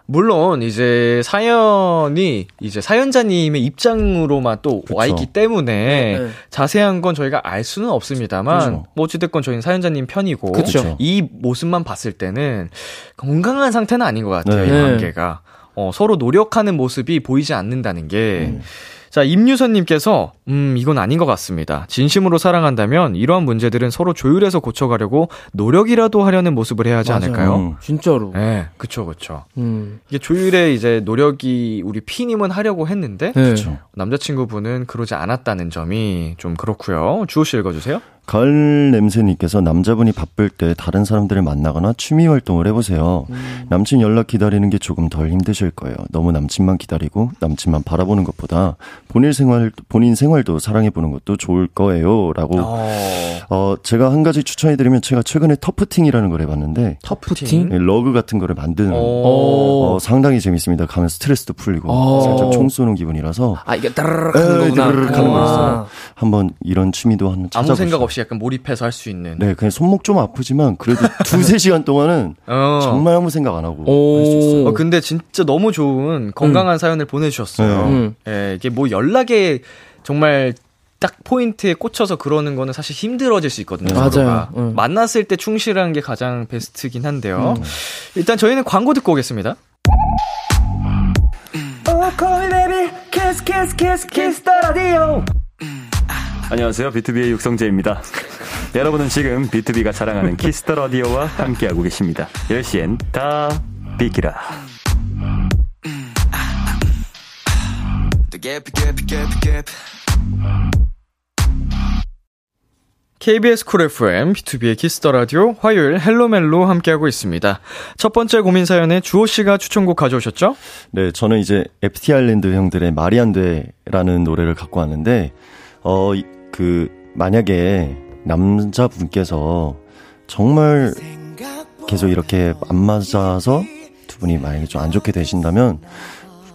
물론 이제 사연이 이제 사연자님의 입장으로만 또와 그쵸. 있기 때문에 네. 자세한 건 저희가 알 수는 없습니다만 그쵸. 뭐 어찌됐건 저희는 사연자님 편이고 그쵸. 이 모습만 봤을 때는 건강한 상태는 아닌 것 같아요 네. 이 네. 관계가 어, 서로 노력하는 모습이 보이지 않는다는 게 음. 자, 임유선님께서, 음, 이건 아닌 것 같습니다. 진심으로 사랑한다면 이러한 문제들은 서로 조율해서 고쳐가려고 노력이라도 하려는 모습을 해야 하지 맞아요. 않을까요? 음. 진짜로. 네, 그쵸, 그쵸. 음. 이게 조율에 이제 노력이 우리 피님은 하려고 했는데, 네. 남자친구분은 그러지 않았다는 점이 좀 그렇고요. 주호 씨 읽어주세요. 가을 냄새님께서 남자분이 바쁠 때 다른 사람들을 만나거나 취미 활동을 해보세요. 남친 연락 기다리는 게 조금 덜 힘드실 거예요. 너무 남친만 기다리고 남친만 바라보는 것보다 본인 생활 본인 생활도 사랑해 보는 것도 좋을 거예요.라고 어, 어 제가 한 가지 추천해드리면 제가 최근에 터프팅이라는 걸 해봤는데 터프팅? 네, 러그 같은 거를 만드는 어, 어, 상당히 재밌습니다. 가면 스트레스도 풀리고 어. 살짝 총 쏘는 기분이라서 아, 이게 따르르 에이, 거구나. 따르르 하는 거 아. 있어요. 한번 이런 취미도 한번 찾아보시죠. 없이 약간 몰입해서 할 수 있는. 네, 그냥 손목 좀 아프지만 그래도 두세 시간 동안은 어. 정말 아무 생각 안 하고 오. 할수 있어요. 어, 근데 진짜 너무 좋은 건강한 사연을 보내주셨어요. 음. 예, 이게 뭐 연락에 정말 딱 포인트에 꽂혀서 그러는 거는 사실 힘들어질 수 있거든요. 맞아요. 음. 만났을 때 충실한 게 가장 베스트긴 한데요. 일단 저희는 광고 듣고 오겠습니다. 안녕하세요. 비투비의 육성재입니다. 여러분은 지금 비투비가 자랑하는 키스 더 라디오와 함께하고 계십니다. 10시엔 다 비키라. KBS 쿨 FM, 비투비의 키스 더 라디오, 화요일 헬로멜로 함께하고 있습니다. 첫 번째 고민 사연에 주호 씨가 추천곡 가져오셨죠? 네, 저는 이제 FT 아일랜드 형들의 말이 안 돼라는 노래를 갖고 왔는데 어 그 만약에 남자분께서 정말 계속 이렇게 안 맞아서 두 분이 만약에 좀 안 좋게 되신다면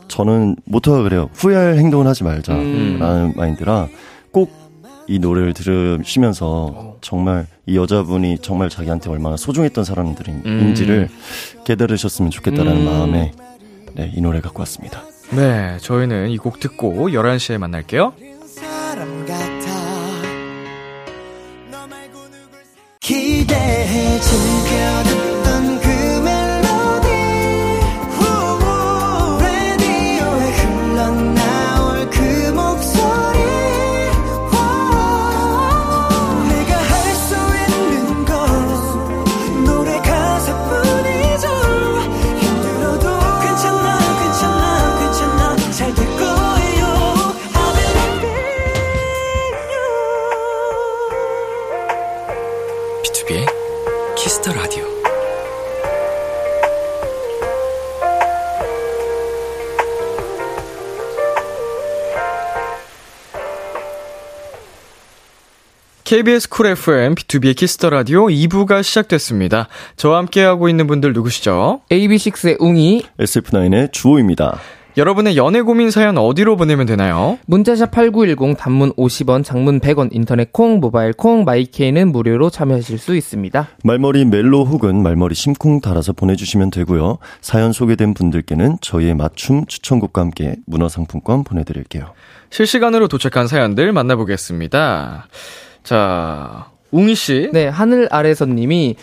저는 모토가 그래요. 후회할 행동을 하지 말자라는 음. 마인드라 꼭 이 노래를 들으시면서 정말 이 여자분이 정말 자기한테 얼마나 소중했던 사람들인지를 깨달으셨으면 좋겠다라는 음. 마음에 네, 이 노래 갖고 왔습니다. 네, 저희는 이 곡 듣고 11시에 만날게요. 기대해 즐겨 KBS 쿨 FM, 비투비의 키스 더 라디오 2부가 시작됐습니다. 저와 함께하고 있는 분들 누구시죠? AB6IX의 웅이 SF9의 주호입니다. 여러분의 연애 고민 사연 어디로 보내면 되나요? 문자샵 8910 단문 50원, 장문 100원, 인터넷 콩, 모바일 콩, 마이케이는 무료로 참여하실 수 있습니다. 말머리 멜로 혹은 말머리 심쿵 달아서 보내주시면 되고요. 사연 소개된 분들께는 저희의 맞춤 추천곡과 함께 문화상품권 보내드릴게요. 실시간으로 도착한 사연들 만나보겠습니다. 자, 웅이 씨. 네, 하늘 아래서 님이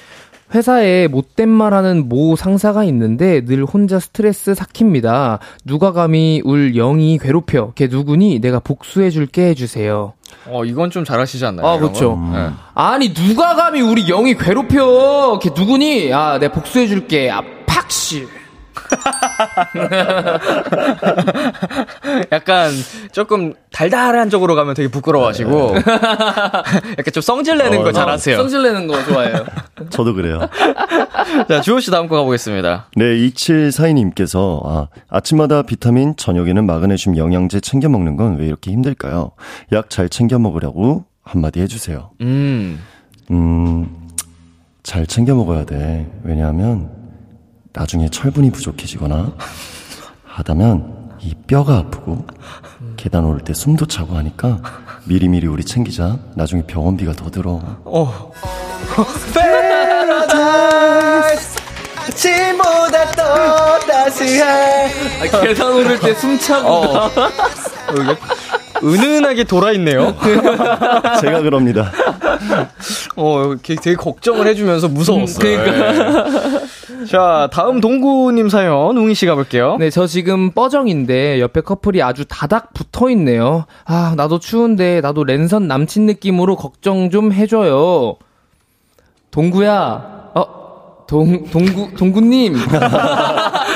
회사에 못된 말 하는 모 상사가 있는데 늘 혼자 스트레스 삭힙니다. 누가 감히 울 영이 괴롭혀. 걔 누구니? 내가 복수해 줄게 해주세요. 어, 이건 좀 잘하시지 않나요? 아, 그렇죠. 건? 네. 아니 누가 감히 우리 영이 괴롭혀? 걔 누구니? 아, 내가 복수해 줄게. 아, 팍씨. 약간 조금 달달한 쪽으로 가면 되게 부끄러워하시고 약간 좀 성질 내는 거 잘하세요. 성질 내는 거 좋아해요. 저도 그래요. 자, 주호 씨 다음 거 가보겠습니다. 네, 2742님께서, 아, 아침마다 비타민, 저녁에는 마그네슘 영양제 챙겨 먹는 건 왜 이렇게 힘들까요? 약 잘 챙겨 먹으라고 한마디 해주세요. 음, 음, 잘 챙겨 먹어야 돼. 왜냐하면, 나중에 철분이 부족해지거나, 하다면, 이 뼈가 아프고, 계단 오를 때 숨도 차고 하니까, 미리미리 우리 챙기자. 나중에 병원비가 더 들어. 어, 아침보다 더 따스해 아, 계단 오를 때 숨 차고. 어, 은은하게 돌아있네요. 제가 그럽니다. 어, 이렇게 되게 걱정을 해주면서 무서웠어요. 그러니까. 네. 자, 다음 동구님 사연, 웅이 씨 가볼게요. 네, 저 지금 뻐정인데 옆에 커플이 아주 다닥 붙어 있네요. 아, 나도 추운데 나도 랜선 남친 느낌으로 걱정 좀 해줘요. 동구야, 어, 동, 동구, 동구님.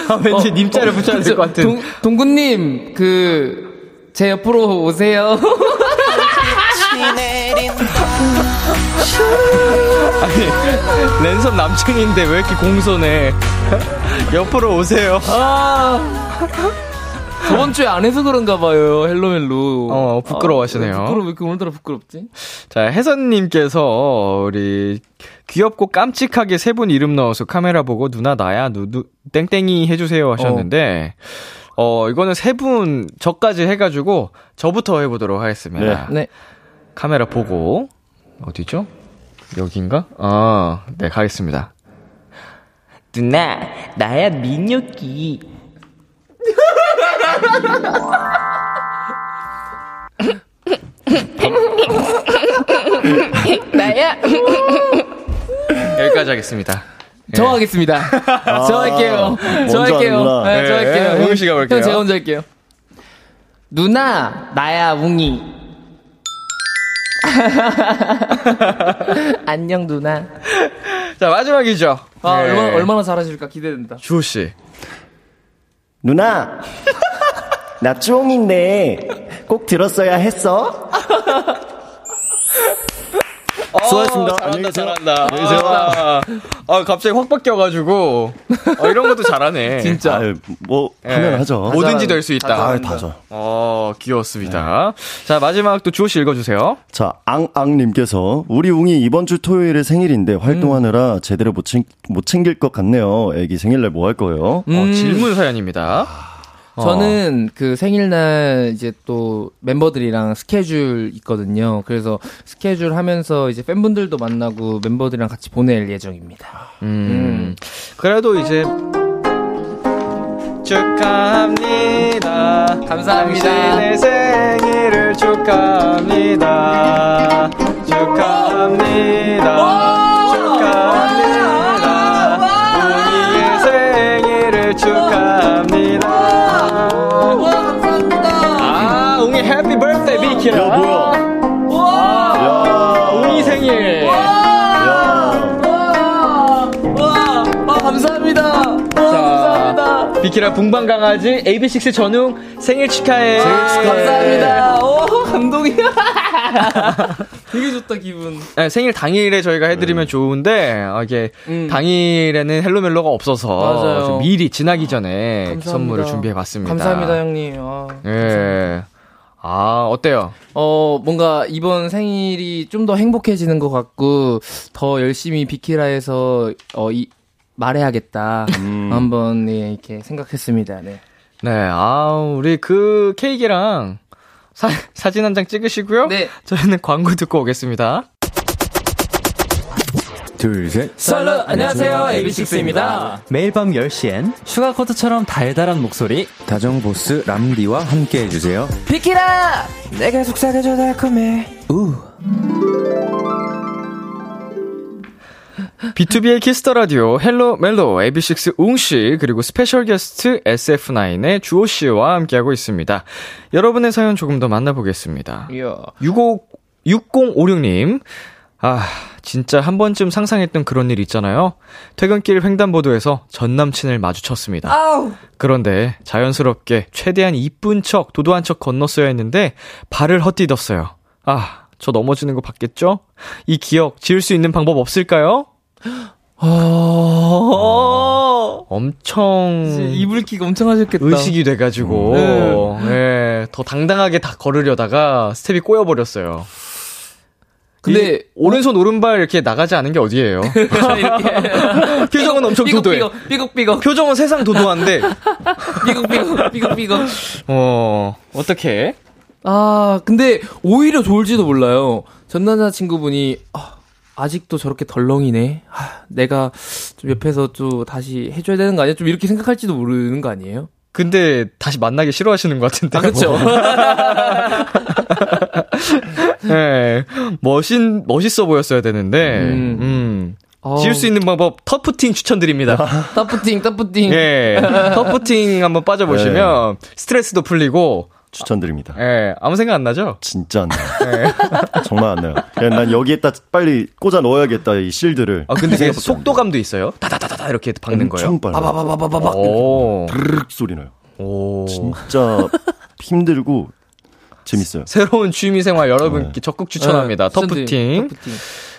아, 왠지 님자를 붙여야 될 것 같은. 동, 동구님, 그, 제 옆으로 오세요. 아니, 랜선 남친인데 왜 이렇게 공손해? 옆으로 오세요. 아. 저번 주에 안 해서 그런가 봐요, 헬로멜로. 어, 부끄러워하시네요. 아, 부끄러워, 왜 이렇게 오늘따라 부끄럽지? 자, 혜선님께서 우리 귀엽고 깜찍하게 세 분 이름 넣어서 카메라 보고 누나 나야 누누 땡땡이 해주세요 하셨는데 어, 이거는 세 분 저까지 해가지고 저부터 해보도록 하겠습니다. 네. 카메라 보고 어디죠? 여긴가? 아, 네, 가겠습니다. 누나, 나야 민혁이. 나야. 여기까지 하겠습니다. 저 하겠습니다. 저 할게요. 저 할게요. 네, 저 네, 할게요. 웅 씨가 볼게요. 형 제가 먼저 할게요. 누나, 나야 웅이. 안녕 누나. 자, 마지막이죠. 아, 네. 얼마나 얼마나 잘하실까 기대된다. 주호 씨. 누나, 나 쫑인데 꼭 들었어야 했어? 수고하셨습니다. 안녕히 계세요. 잘한다. 안녕히 계세요. 아, 아, 갑자기 확 바뀌어가지고. 아, 이런 것도 잘하네. 진짜. 아유, 뭐 예. 하면 하죠. 뭐든지 될 수 있다. 아, 다죠. 어, 귀여웠습니다. 자, 마지막 또 주호 씨 읽어주세요. 자, 앙앙님께서 우리 웅이 이번 주 토요일에 생일인데 활동하느라 제대로 못, 챙, 못 챙길 것 같네요. 애기 생일날 뭐 할 거예요? 어, 질문 사연입니다. 어. 저는 그 생일날 이제 또 멤버들이랑 스케줄 있거든요. 그래서 스케줄 하면서 이제 팬분들도 만나고 멤버들이랑 같이 보낼 예정입니다. 음. 그래도 이제 축하합니다. 감사합니다. 당신의 생일을. 축하합니다. 축하합니다. 비키라. 야, 뭐야? 야, 웅이 생일. 야. 와, 아, 감사합니다. 자, 비키라 붕방 강아지 AB6 전웅 생일 축하해. 감사합니다. 오, 감동이야. 되게 좋다, 기분. 네, 생일 당일에 저희가 해드리면 좋은데 아, 이게 음. 당일에는 헬로멜로가 없어서 맞아요. 좀 미리 지나기 전에 감사합니다. 선물을 준비해봤습니다. 감사합니다, 형님. 아, 예. 아 어때요? 어, 뭔가 이번 생일이 좀 더 행복해지는 것 같고, 더 열심히 비키라에서, 어, 이, 말해야겠다. 한번, 예, 이렇게 생각했습니다. 네. 네, 아 우리 그 케이크랑 사, 사진 한 장 찍으시고요. 네. 저희는 광고 듣고 오겠습니다. 둘, 셋. 썰루, 안녕하세요. AB6IX입니다. 매일 밤 10시엔 슈가코드처럼 달달한 목소리 다정보스 람디와 함께 해주세요. 비키라! 내가 속삭여줘 달콤해. 우. 비투비의 키스 더 라디오 헬로 멜로 AB6IX 웅씨 그리고 스페셜 게스트 SF9의 주호 씨와 함께하고 있습니다. 여러분의 사연 조금 더 만나보겠습니다. 이야. 65 6056님. 아, 진짜 한 번쯤 상상했던 그런 일 있잖아요. 퇴근길 횡단보도에서 전 남친을 마주쳤습니다. 아우! 그런데 자연스럽게 최대한 이쁜 척, 도도한 척 건넜어야 했는데 발을 헛디뎠어요. 아, 저 넘어지는 거 봤겠죠? 이 기억 지울 수 있는 방법 없을까요? 어, 엄청 이불킥 엄청 하셨겠다. 의식이 돼가지고, 네. 예, 더 당당하게 다 걸으려다가 스텝이 꼬여버렸어요. 근데, 이 오른손 오른발 이렇게 나가지 않은 게 어디예요? 표정은 엄청 도도해. 삐걱, 삐걱, 삐걱, 표정은 세상 도도한데, 삐걱, 삐걱, 삐걱, 삐걱. 어, 어떻게? 아, 근데 오히려 좋을지도 몰라요. 전 남자친구분이, 아, 아직도 저렇게 덜렁이네. 아, 내가 좀 옆에서 좀 다시 해줘야 되는 거 아니야? 좀 이렇게 생각할지도 모르는 거 아니에요? 근데 다시 만나기 싫어하시는 것 같은데. 아, 그쵸. 네, 멋있, 멋있어 보였어야 되는데, 음. 음. 어, 지울 수 있는 방법, 터프팅 추천드립니다. 따프팅, 따프팅. 예, 터프팅 한번 빠져보시면, 스트레스도 풀리고, 추천드립니다. 예, 아무 생각 안 나죠? 진짜 안 나요. 정말 안 나요. 그냥 난 여기에다 빨리 꽂아 넣어야겠다, 이 실드를. 아, 근데 되게 속도감도 있어요? 다다다다다 이렇게 박는 거예요. 엄청 빨라요. 바바바바바바. 오, 드르륵 소리 나요. 오. 진짜 힘들고 재밌어요. 새로운 취미생활 여러분께 네. 적극 추천합니다. 네, 터프팅. 터프팅.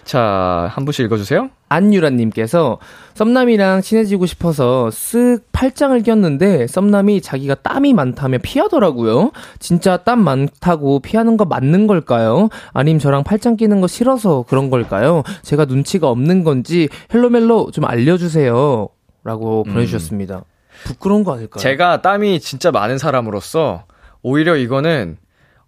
자, 한 분씩 읽어주세요. 안유라님께서 썸남이랑 친해지고 싶어서 쓱 팔짱을 꼈는데 썸남이 자기가 땀이 많다며 피하더라고요. 진짜 땀 많다고 피하는 거 맞는 걸까요? 아님 저랑 팔짱 끼는 거 싫어서 그런 걸까요? 제가 눈치가 없는 건지 헬로멜로 좀 알려주세요. 라고 보내주셨습니다. 부끄러운 거 아닐까요? 제가 땀이 진짜 많은 사람으로서 오히려 이거는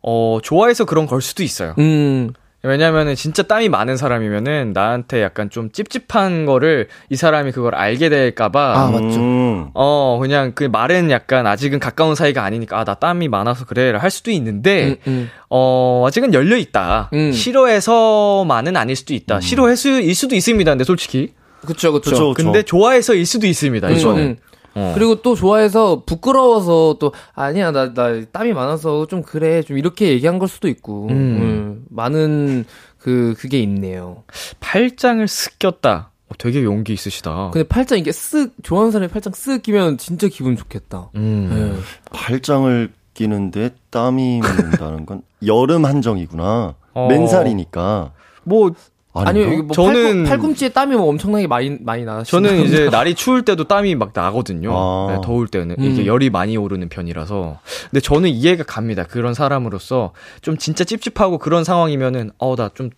어 좋아해서 그런 걸 수도 있어요. 음, 왜냐면은 진짜 땀이 많은 사람이면은 나한테 약간 좀 찝찝한 거를 이 사람이 그걸 알게 될까봐 아, 맞죠. 음. 어 그냥 그 말은 약간 아직은 가까운 사이가 아니니까 아 나 땀이 많아서 그래를 할 수도 있는데 음, 음. 어 아직은 열려 있다 음. 싫어해서만은 아닐 수도 있다 싫어해서일 수도 있습니다 근데 솔직히 그쵸, 그쵸. 그쵸. 근데 좋아해서일 수도 있습니다 음, 이거는 음. 어. 그리고 또 좋아해서 부끄러워서 또 아니야 나 나 땀이 많아서 좀 그래 좀 이렇게 얘기한 걸 수도 있고 음. 음, 많은 그 그게 있네요. 팔짱을 쓱 꼈다 어, 되게 용기 있으시다 근데 팔짱 이게 쓱 좋아하는 사람이 팔짱 쓱 끼면 진짜 기분 좋겠다. 음. 네. 팔짱을 끼는데 땀이 묻는다는 건 여름 한정이구나. 어. 맨살이니까. 뭐 아니요. 이게 뭐 저는- 팔꿈, 팔꿈 치에 땀이 뭐 엄청나게 많이 많이 나. 저는 이제 날이 추울 때도 땀이 막 나거든요. 아. 네, 더울 때는 음. 이게 열이 많이 오르는 편이라서. 근데 저는 이해가 갑니다. 그런 사람으로서 좀 진짜 찝찝하고 그런 상황이면은 어나좀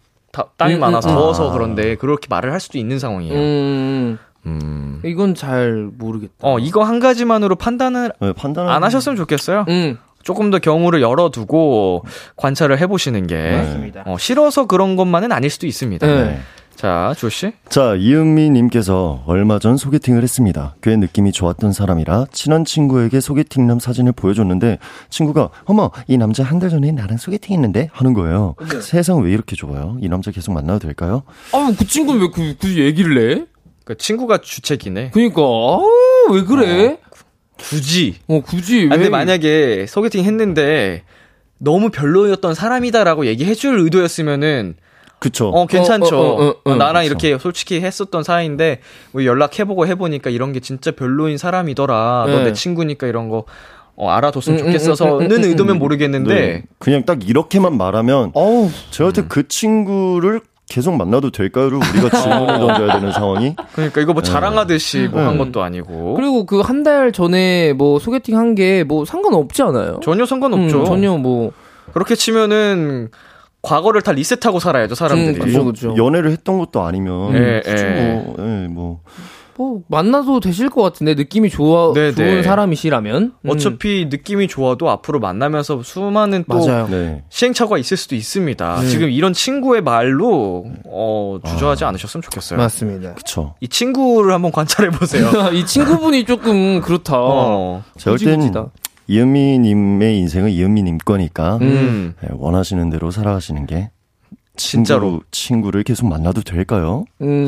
땀이 음, 많아서 음, 음. 더워서 아. 그런데 그렇게 말을 할 수도 있는 상황이에요. 음, 음. 이건 잘 모르겠다. 어 이거 한 가지만으로 판단을 네, 판단을 안 하셨으면 좋겠어요. 음, 조금 더 경우를 열어두고 관찰을 해보시는 게 맞습니다. 어, 싫어서 그런 것만은 아닐 수도 있습니다. 네. 네. 자, 조 씨. 자, 이은미 님께서 얼마 전 소개팅을 했습니다. 꽤 느낌이 좋았던 사람이라 친한 친구에게 소개팅남 사진을 보여줬는데 친구가 어머 이 남자 한 달 전에 나랑 소개팅했는데 하는 거예요. 세상 왜 이렇게 좁아요? 이 남자 계속 만나도 될까요? 아 그 친구는 왜 그, 굳이 얘기를 내? 그 친구가 주책이네. 그니까 아왜 그래? 굳이. 어, 굳이 왜? 아, 근데 만약에 소개팅 했는데 너무 별로였던 사람이다라고 얘기해줄 의도였으면은 그쵸. 어 괜찮죠. 어, 어, 어, 어, 어. 나랑 그쵸. 이렇게 솔직히 했었던 사이인데 뭐 연락해보고 해보니까 이런 게 진짜 별로인 사람이더라. 너 네. 내 친구니까 이런 거 어, 알아뒀으면 음, 음, 좋겠어서는 음, 음, 음, 의도면 음. 모르겠는데 네. 그냥 딱 이렇게만 말하면 어우 저한테 그 친구를 계속 만나도 될까요를 우리가 질문을 던져야 되는 상황이 그러니까 이거 뭐 자랑하듯이 뭐한 음. 것도 아니고 그리고 그 한 달 전에 뭐 소개팅 한 게 뭐 상관없지 않아요? 전혀 상관없죠. 음, 전혀 뭐 그렇게 치면은 과거를 다 리셋하고 살아야죠 사람들이. 음, 뭐 그쵸. 연애를 했던 것도 아니면 예, 예. 뭐, 예, 뭐 뭐 만나도 되실 것 같은데 느낌이 좋아 네, 좋은 네. 사람이시라면 음, 어차피 느낌이 좋아도 앞으로 만나면서 수많은 또 맞아요. 네. 시행착오가 있을 수도 있습니다. 지금 이런 친구의 말로 어, 주저하지 않으셨으면 좋겠어요. 맞습니다. 그쵸. 이 친구를 한번 관찰해 보세요. 이 친구분이 조금 그렇다. 어. 제가 볼땐 후지부지다. 이은미님의 인생은 이은미님 거니까 음. 예, 원하시는 대로 살아가시는 게 진짜로. 친구, 친구 를 계속 만나도 될까요? 음,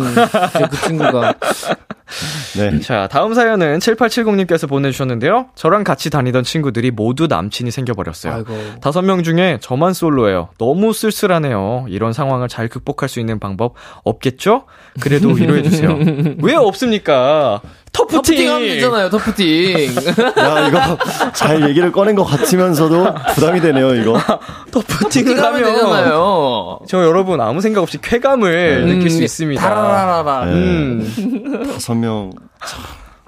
그 친구가 네. 자, 다음 사연은 7870님께서 보내주셨는데요. 저랑 같이 다니던 친구들이 모두 남친이 생겨버렸어요. 아이고. 다섯 명 중에 저만 솔로예요. 너무 쓸쓸하네요. 이런 상황을 잘 극복할 수 있는 방법 없겠죠? 그래도 위로해주세요. 왜 없습니까? 터프팅! 하면 되잖아요. 터프팅. 야, 이거 잘 얘기를 꺼낸 것 같으면서도 부담이 되네요, 이거. 터프팅을 하면 되잖아요. 저 여러분 아무 생각 없이 쾌감을 느낄 수 있습니다. 다라라라라. 네. 음. 다섯 명.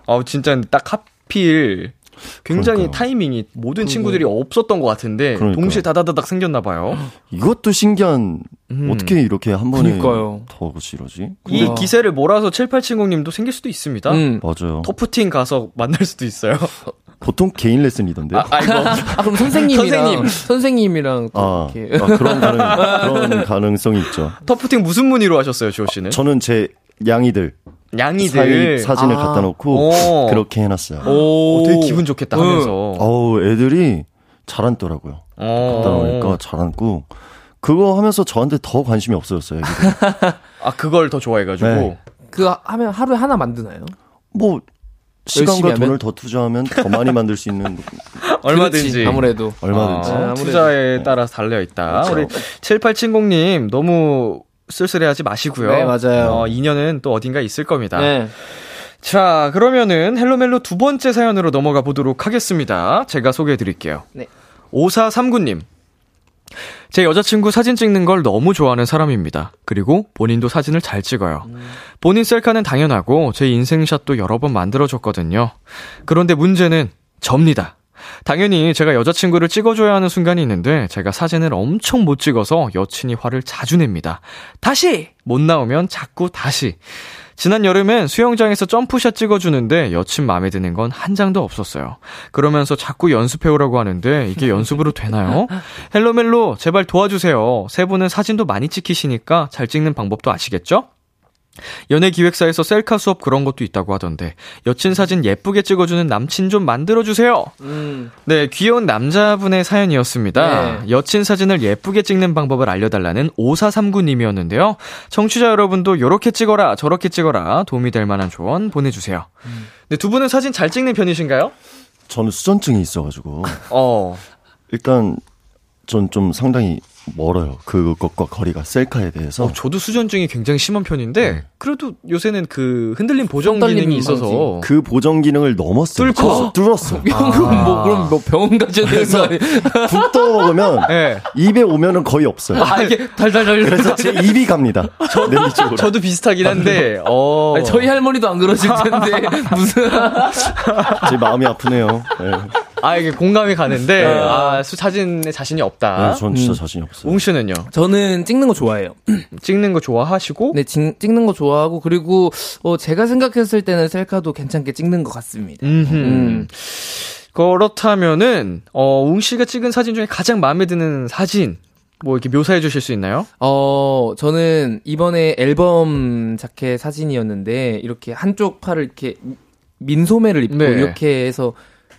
아 진짜 딱 하필 굉장히 그러니까요. 타이밍이 모든 친구들이 없었던 것 같은데 그러니까요. 동시에 다다다닥 생겼나 봐요. 이것도 신기한, 음. 어떻게 이렇게 한 번에 그러니까요. 더 이러지? 이 우와. 기세를 몰아서 7870님도 생길 수도 있습니다. 음. 맞아요. 터프팅 가서 만날 수도 있어요. 보통 개인 레슨이던데요. 아, 아이고. 아, 그럼 선생님이랑 선생님. 선생님이랑 또 아, 이렇게 아, 그런 가능, 그런 가능성이 있죠. 터프팅 무슨 문의로 하셨어요, 주호 씨는? 저는 제 양이들 양이들. 사이 사진을 아. 갖다 놓고 오. 그렇게 해놨어요. 오, 되게 기분 좋겠다 하면서. 어우, 애들이 잘 앉더라고요. 어. 갖다 놓으니까 잘 앉고 그거 하면서 저한테 더 관심이 없어졌어요. 아, 그걸 더 좋아해가지고. 네. 그 하면 하루에 하나 만드나요? 뭐 시간과 열심히 하면? 돈을 더 투자하면 더 많이 만들 수 있는 얼마든지. 그렇지, 아무래도 얼마든지. 어, 아, 아무래도. 투자에 따라서 달려 있다. 그렇죠. 우리 7870님 너무 쓸쓸해하지 마시고요. 네, 맞아요. 어, 인연은 또 어딘가 있을 겁니다. 네. 자, 그러면은 헬로멜로 두 번째 사연으로 넘어가 보도록 하겠습니다. 제가 소개해 드릴게요. 네. 5439님. 제 여자친구 사진 찍는 걸 너무 좋아하는 사람입니다. 그리고 본인도 사진을 잘 찍어요. 본인 셀카는 당연하고 제 인생샷도 여러 번 만들어줬거든요. 그런데 문제는 접니다. 당연히 제가 여자친구를 찍어줘야 하는 순간이 있는데 제가 사진을 엄청 못 찍어서 여친이 화를 자주 냅니다. 다시! 못 나오면 자꾸 다시. 지난 여름엔 수영장에서 점프샷 찍어주는데 여친 마음에 드는 건 한 장도 없었어요. 그러면서 자꾸 연습해오라고 하는데 이게 연습으로 되나요? 헬로멜로 제발 도와주세요. 세 분은 사진도 많이 찍히시니까 잘 찍는 방법도 아시겠죠? 연예 기획사에서 셀카 수업 그런 것도 있다고 하던데 여친 사진 예쁘게 찍어주는 남친 좀 만들어주세요. 음. 네, 귀여운 남자분의 사연이었습니다. 네. 여친 사진을 예쁘게 찍는 방법을 알려달라는 5439님이었는데요. 청취자 여러분도 요렇게 찍어라, 저렇게 찍어라 도움이 될 만한 조언 보내주세요. 네, 두 분은 사진 잘 찍는 편이신가요? 저는 수전증이 있어가지고 어, 일단 전 좀 상당히 멀어요. 그것과 거리가 셀카에 대해서. 어, 저도 수전증이 굉장히 심한 편인데 그래도 요새는 그 흔들림 보정 기능이 있어서 그 보정 기능을 넘었어요. 뚫고? 뚫었어. 그럼 뭐 그럼 뭐 병원 가셔야 되는 거 아니에요? 국떠 먹으면 네. 입에 오면은 거의 없어요. 아 이게 달달달. 그래서 제 입이 갑니다. 내 쪽으로. 저도 비슷하긴 한데 어. 아니, 저희 할머니도 안 그러실 텐데 무슨 제 마음이 아프네요. 네. 아 이게 공감이 가는데 아, 수 사진에 자신이 없다. 네, 전 진짜 자신이 없어요. 웅 씨는요? 저는 찍는 거 좋아해요. 찍는 거 좋아하시고 네, 찍, 찍는 거 좋아하고 그리고 어, 제가 생각했을 때는 셀카도 괜찮게 찍는 것 같습니다. 음흠. 음. 그렇다면은 어, 웅 씨가 찍은 사진 중에 가장 마음에 드는 사진 뭐 이렇게 묘사해 주실 수 있나요? 어, 저는 이번에 앨범 자켓 사진이었는데 이렇게 한쪽 팔을 이렇게 민소매를 입고 네. 이렇게 해서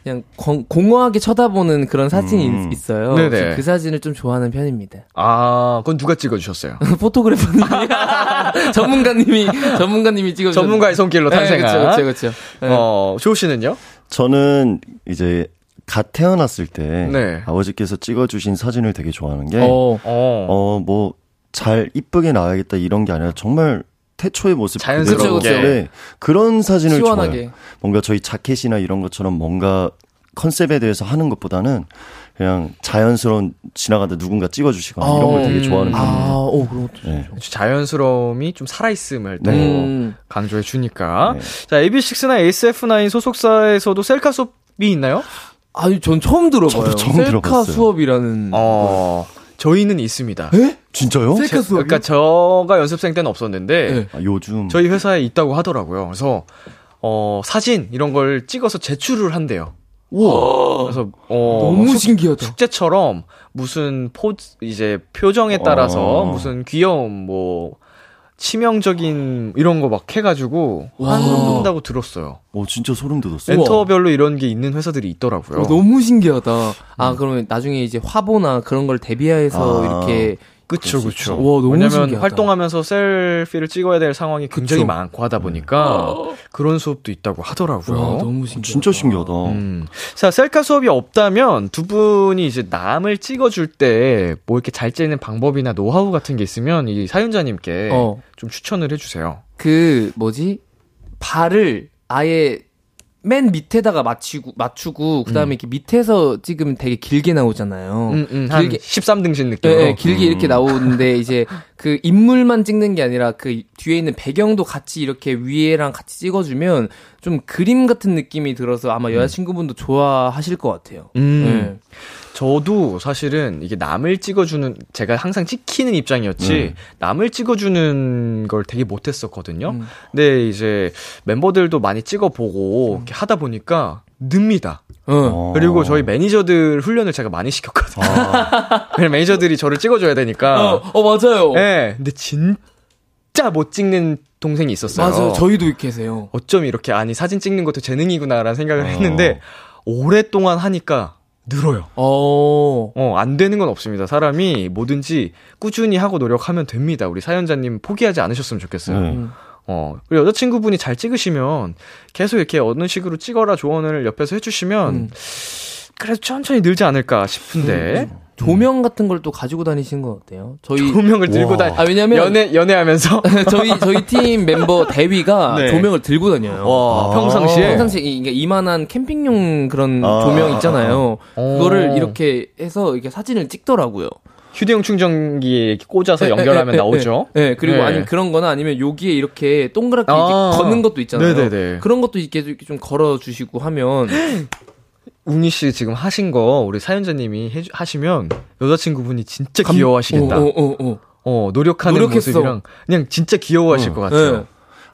그냥 공, 공허하게 쳐다보는 그런 사진이 음. 있- 있어요. 네네. 그 사진을 좀 좋아하는 편입니다. 아, 그건 누가 찍어 주셨어요? 포토그래퍼님이 전문가님이 전문가님이 찍어 전문가의 손길로 탄생한. 그렇죠, 그렇죠. 어, 조우 씨는요? 저는 이제 갓 태어났을 때 네. 아버지께서 찍어주신 사진을 되게 좋아하는 게, 어, 어. 어, 뭐, 잘 이쁘게 나와야겠다 이런 게 아니라 정말 태초의 모습 자연스럽게. 그대로 네, 그런 사진을 시원하게. 좋아해요. 뭔가 저희 자켓이나 이런 것처럼 뭔가 컨셉에 대해서 하는 것보다는 그냥 자연스러운 지나가다 누군가 찍어주시거나 이런 걸 되게 좋아하는 아, 편이에요. 오, 그런 것도 네. 자연스러움이 좀 살아있음을 또 네. 음. 강조해 주니까. 네. 자, AB6IX SF9 소속사에서도 셀카 수업이 있나요? 아니, 전 처음 들어봐요. 저도 처음 셀카 들어봤어요. 수업이라는. 어, 저희는 있습니다. 진짜요? 셀카 수업이요? 그러니까 저가 연습생 때는 없었는데 네. 아, 요즘 저희 회사에 있다고 하더라고요. 그래서 어 사진 이런 걸 찍어서 제출을 한대요. 우와. 그래서 어 너무 숙- 신기하다. 숙제처럼 무슨 포즈 이제 표정에 따라서 어. 무슨 귀여움 뭐 치명적인 이런 거 막 해가지고 와. 한다고 들었어요. 어 진짜 소름 돋았어요. 엔터별로 이런 게 있는 회사들이 있더라고요. 어, 너무 신기하다. 아, 그러면 나중에 이제 화보나 그런 걸 대비해서 아. 이렇게. 그쵸, 그쵸. 와, 너무 왜냐면 신기하다. 활동하면서 셀피를 찍어야 될 상황이 굉장히 그쵸. 많고 하다 보니까 그런 수업도 있다고 하더라고요. 와, 너무 신기하다. 진짜 신기하다. 음. 자, 셀카 수업이 없다면 두 분이 이제 남을 찍어줄 때 뭐 이렇게 잘 찍는 방법이나 노하우 같은 게 있으면 이 사연자님께 어. 좀 추천을 해주세요. 그, 뭐지? 발을 아예 맨 밑에다가 맞추고, 맞추고, 그 다음에 이렇게 밑에서 찍으면 되게 길게 나오잖아요. 음, 음, 한 길게- 13등신 예, 느낌으로. 예, 길게 이렇게 나오는데 이제 그 인물만 찍는 게 아니라 그 뒤에 있는 배경도 같이 이렇게 위에랑 같이 찍어 주면 좀 그림 같은 느낌이 들어서 아마 여자친구분도 좋아하실 것 같아요. 음. 예. 저도 사실은 이게 남을 찍어주는 제가 항상 찍히는 입장이었지 네. 남을 찍어주는 걸 되게 못했었거든요. 음. 근데 이제 멤버들도 많이 찍어보고 이렇게 하다 보니까 늡니다. 어. 어. 그리고 저희 매니저들 훈련을 제가 많이 시켰거든요. 아, 매니저들이 저를 찍어줘야 되니까. 어, 어, 맞아요. 네, 근데 진짜 못 찍는 동생이 있었어요. 맞아요. 저희도 이렇게 계세요. 어쩜 이렇게 아니 사진 찍는 것도 재능이구나라는 생각을 어. 했는데 오랫동안 하니까 늘어요. 어. 어, 안 되는 건 없습니다. 사람이 뭐든지 꾸준히 하고 노력하면 됩니다. 우리 사연자님 포기하지 않으셨으면 좋겠어요. 네. 음. 어, 그리고 여자친구분이 잘 찍으시면 계속 이렇게 어느 식으로 찍어라 조언을 옆에서 해주시면 음. 그래도 천천히 늘지 않을까 싶은데 조명 같은 걸 또 가지고 다니시는 건 어때요? 저희 조명을 들고 와. 다니 아 왜냐면 연애 연애하면서 저희 저희 팀 멤버 대위가 네. 조명을 들고 다녀요. 와, 아. 평상시에 평상시 이- 이게 이만한 캠핑용 그런 아. 조명 있잖아요. 어. 그거를 이렇게 해서 이렇게 사진을 찍더라고요. 휴대용 충전기에 이렇게 꽂아서 네, 연결하면 네, 네, 나오죠. 네, 그리고 네. 아니면 그런 거나 아니면 여기에 이렇게 동그랗게 아. 이렇게 걷는 것도 있잖아요. 네네네. 그런 것도 이렇게 좀 걸어 주시고 하면 웅이 씨 지금 하신 거 우리 사연자님이 해주, 하시면 여자친구분이 진짜 귀여워하시겠다. 어, 어, 어, 어. 어, 노력하는 노력했어. 모습이랑 그냥 진짜 귀여워하실 어. 것 같아요. 네.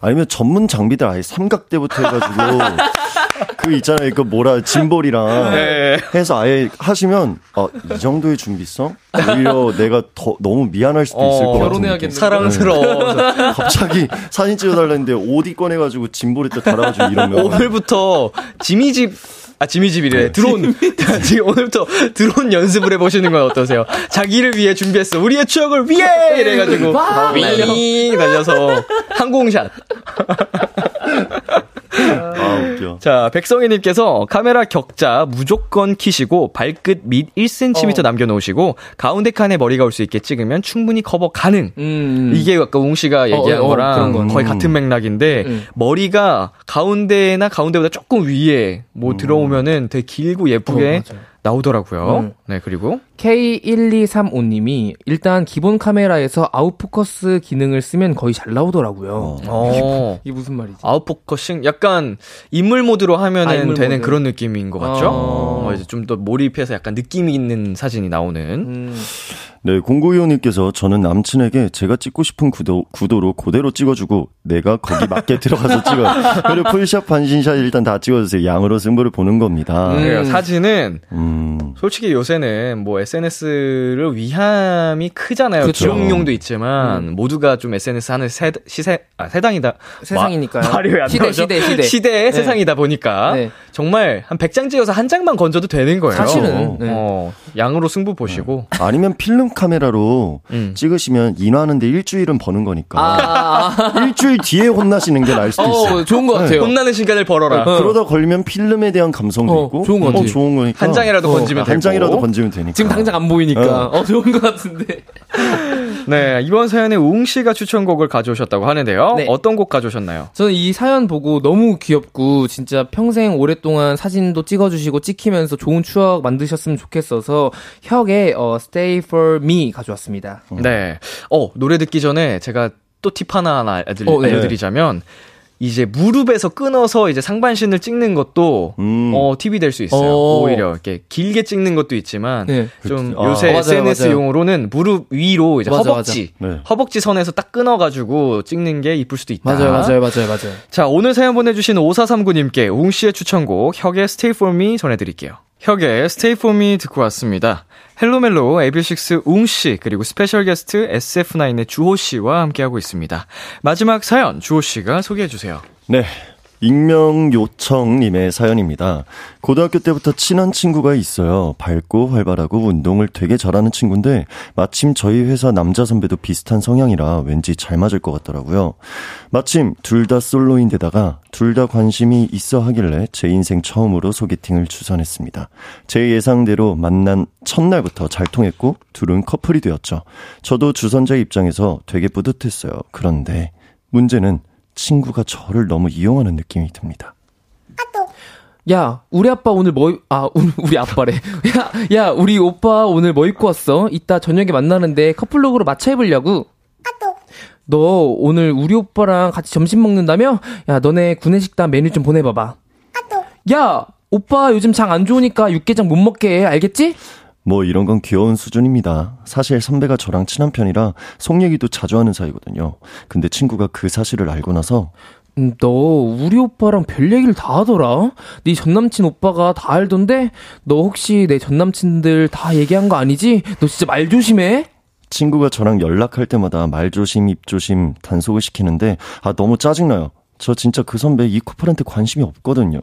아니면 전문 장비들 아예 삼각대부터 해가지고 그 있잖아요. 그 뭐라 짐볼이랑 네. 해서 아예 하시면 어, 이 정도의 준비성 오히려 내가 더 너무 미안할 수도 있을 어, 것 같은. 사랑스러워. 갑자기 사진 찍어달라는데 옷입 꺼내가지고 짐볼에 또 달아가지고 이러면 오늘부터 지미집 아 지미집이래. 드론 지금 오늘부터 드론 연습을 해보시는 건 어떠세요? 자기를 위해 준비했어. 우리의 추억을 위해! 이래가지고. 윙 날려서. 항공샷 아 웃겨. 자, 백성희님께서 카메라 격자 무조건 키시고 발끝 밑 1cm 남겨놓으시고 가운데 칸에 머리가 올 수 있게 찍으면 충분히 커버 가능. 음. 이게 아까 웅 씨가 얘기한 어, 어, 거랑 거. 거의 같은 맥락인데 음. 머리가 가운데나 가운데보다 조금 위에 뭐 들어오면은 되게 길고 예쁘게 어. 나오더라고요. 음. 네, 그리고 K1235님이 일단 기본 카메라에서 out focus 기능을 쓰면 거의 잘 나오더라고요. 어. 이게 무슨 말이지? out focusing 약간 인물 모드로 하면은 아, 인물 되는 모드. 그런 느낌인 것 같죠? 어. 어, 이제 좀 더 몰입해서 약간 느낌 있는 사진이 나오는. 음. 네, 공구이호님께서 저는 남친에게 제가 찍고 싶은 구도, 구도로 그대로 찍어주고 내가 거기 맞게 들어가서 찍어. 그리고 풀샷, 반신샷 일단 다 찍어주세요. 양으로 승부를 보는 겁니다. 음. 사진은 음, 솔직히 요새는 뭐 SNS를 위함이 크잖아요. 그쵸. 기록용도 있지만 모두가 좀 SNS 하는 세, 시세, 아, 세상이다. 세상이니까요. 마- 말이 왜안 시대, 나오죠? 시대, 시대. 시대의 네. 세상이다 보니까 네. 정말 한 100장 찍어서 한 장만 건져도 되는 거예요. 사실은, 네. 어, 양으로 승부 보시고. 아니면 필름 카메라로 음. 찍으시면 인화하는데 일주일은 버는 거니까. 아, 일주일 뒤에 혼나시는 게 나을 수도 있어요. 어, 좋은 것 같아요. 혼나는 시간을 벌어라. 어. 그러다 걸리면 필름에 대한 감성도 어, 있고. 좋은 것 같아요. 좋은 거니까. 한 장이라도 건지면 한 되고. 장이라도 건지면 되니까. 지금 당장 안 보이니까. 어. 어, 좋은 것 같은데. 네, 이번 사연에 웅 씨가 추천곡을 가져오셨다고 하는데요. 네. 어떤 곡 가져오셨나요? 저는 이 사연 보고 너무 귀엽고 진짜 평생 오랫동안 사진도 찍어주시고 찍히면서 좋은 추억 만드셨으면 좋겠어서 혁의 어, Stay For Me 가져왔습니다. 네. 어, 노래 듣기 전에 제가 또 팁 하나 하나 알려드리, 어, 네. 알려드리자면, 이제 무릎에서 끊어서 이제 상반신을 찍는 것도, 음. 어, 팁이 될 수 있어요. 어. 오히려 이렇게 길게 찍는 것도 있지만, 네. 좀 아. 요새 어, 맞아요, SNS용으로는 무릎 위로 이제 맞아, 허벅지, 맞아. 네. 허벅지 선에서 딱 끊어가지고 찍는 게 이쁠 수도 있다. 맞아요, 맞아요, 맞아요, 맞아요. 자, 오늘 사연 보내주신 5439님께 웅 씨의 추천곡 혁의 Stay For Me 전해드릴게요. 혁의 For Me 듣고 왔습니다. 헬로멜로 AB6IX 웅 씨, 그리고 스페셜 게스트 SF9의 주호 씨와 함께하고 있습니다. 마지막 사연, 주호 씨가 소개해주세요. 네. 익명 요청님의 사연입니다. 고등학교 때부터 친한 친구가 있어요. 밝고 활발하고 운동을 되게 잘하는 친구인데 마침 저희 회사 남자 선배도 비슷한 성향이라 왠지 잘 맞을 것 같더라고요. 마침 둘 다 솔로인데다가 둘 다 관심이 있어 하길래 제 인생 처음으로 소개팅을 주선했습니다. 제 예상대로 만난 첫날부터 잘 통했고 둘은 커플이 되었죠. 저도 주선자 입장에서 되게 뿌듯했어요. 그런데 문제는 친구가 저를 너무 이용하는 느낌이 듭니다. 야, 우리 아빠 오늘 뭐, 입- 아, 우리, 우리 아빠래. 야, 야, 우리 오빠 오늘 뭐 입고 왔어? 이따 저녁에 만나는데 커플룩으로 맞춰 입으려고. 너 오늘 우리 오빠랑 같이 점심 먹는다며? 야, 너네 구내식당 메뉴 좀 보내봐봐. 야, 오빠 요즘 장 안 좋으니까 육개장 못 먹게 해. 알겠지? 뭐 이런 건 귀여운 수준입니다. 사실 선배가 저랑 친한 편이라 속 얘기도 자주 하는 사이거든요. 근데 친구가 그 사실을 알고 나서 음, 너 우리 오빠랑 별 얘기를 다 하더라. 네 전남친 오빠가 다 알던데 너 혹시 내 전남친들 다 얘기한 거 아니지? 너 진짜 말 조심해. 친구가 저랑 연락할 때마다 말 조심, 입 조심 단속을 시키는데 아 너무 짜증나요. 저 진짜 그 선배 이 커플한테 관심이 없거든요.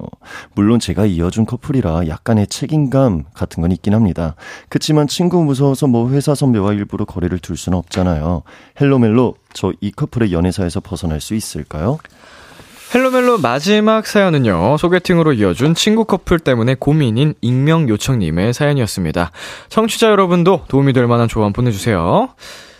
물론 제가 이어준 커플이라 약간의 책임감 같은 건 있긴 합니다. 그치만 친구 무서워서 뭐 회사 선배와 일부러 거리를 둘 수는 없잖아요. 헬로멜로 저 이 커플의 연애사에서 벗어날 수 있을까요? 헬로멜로 마지막 사연은요, 소개팅으로 이어준 친구 커플 때문에 고민인 익명 요청님의 사연이었습니다. 청취자 여러분도 도움이 될 만한 조언 보내주세요.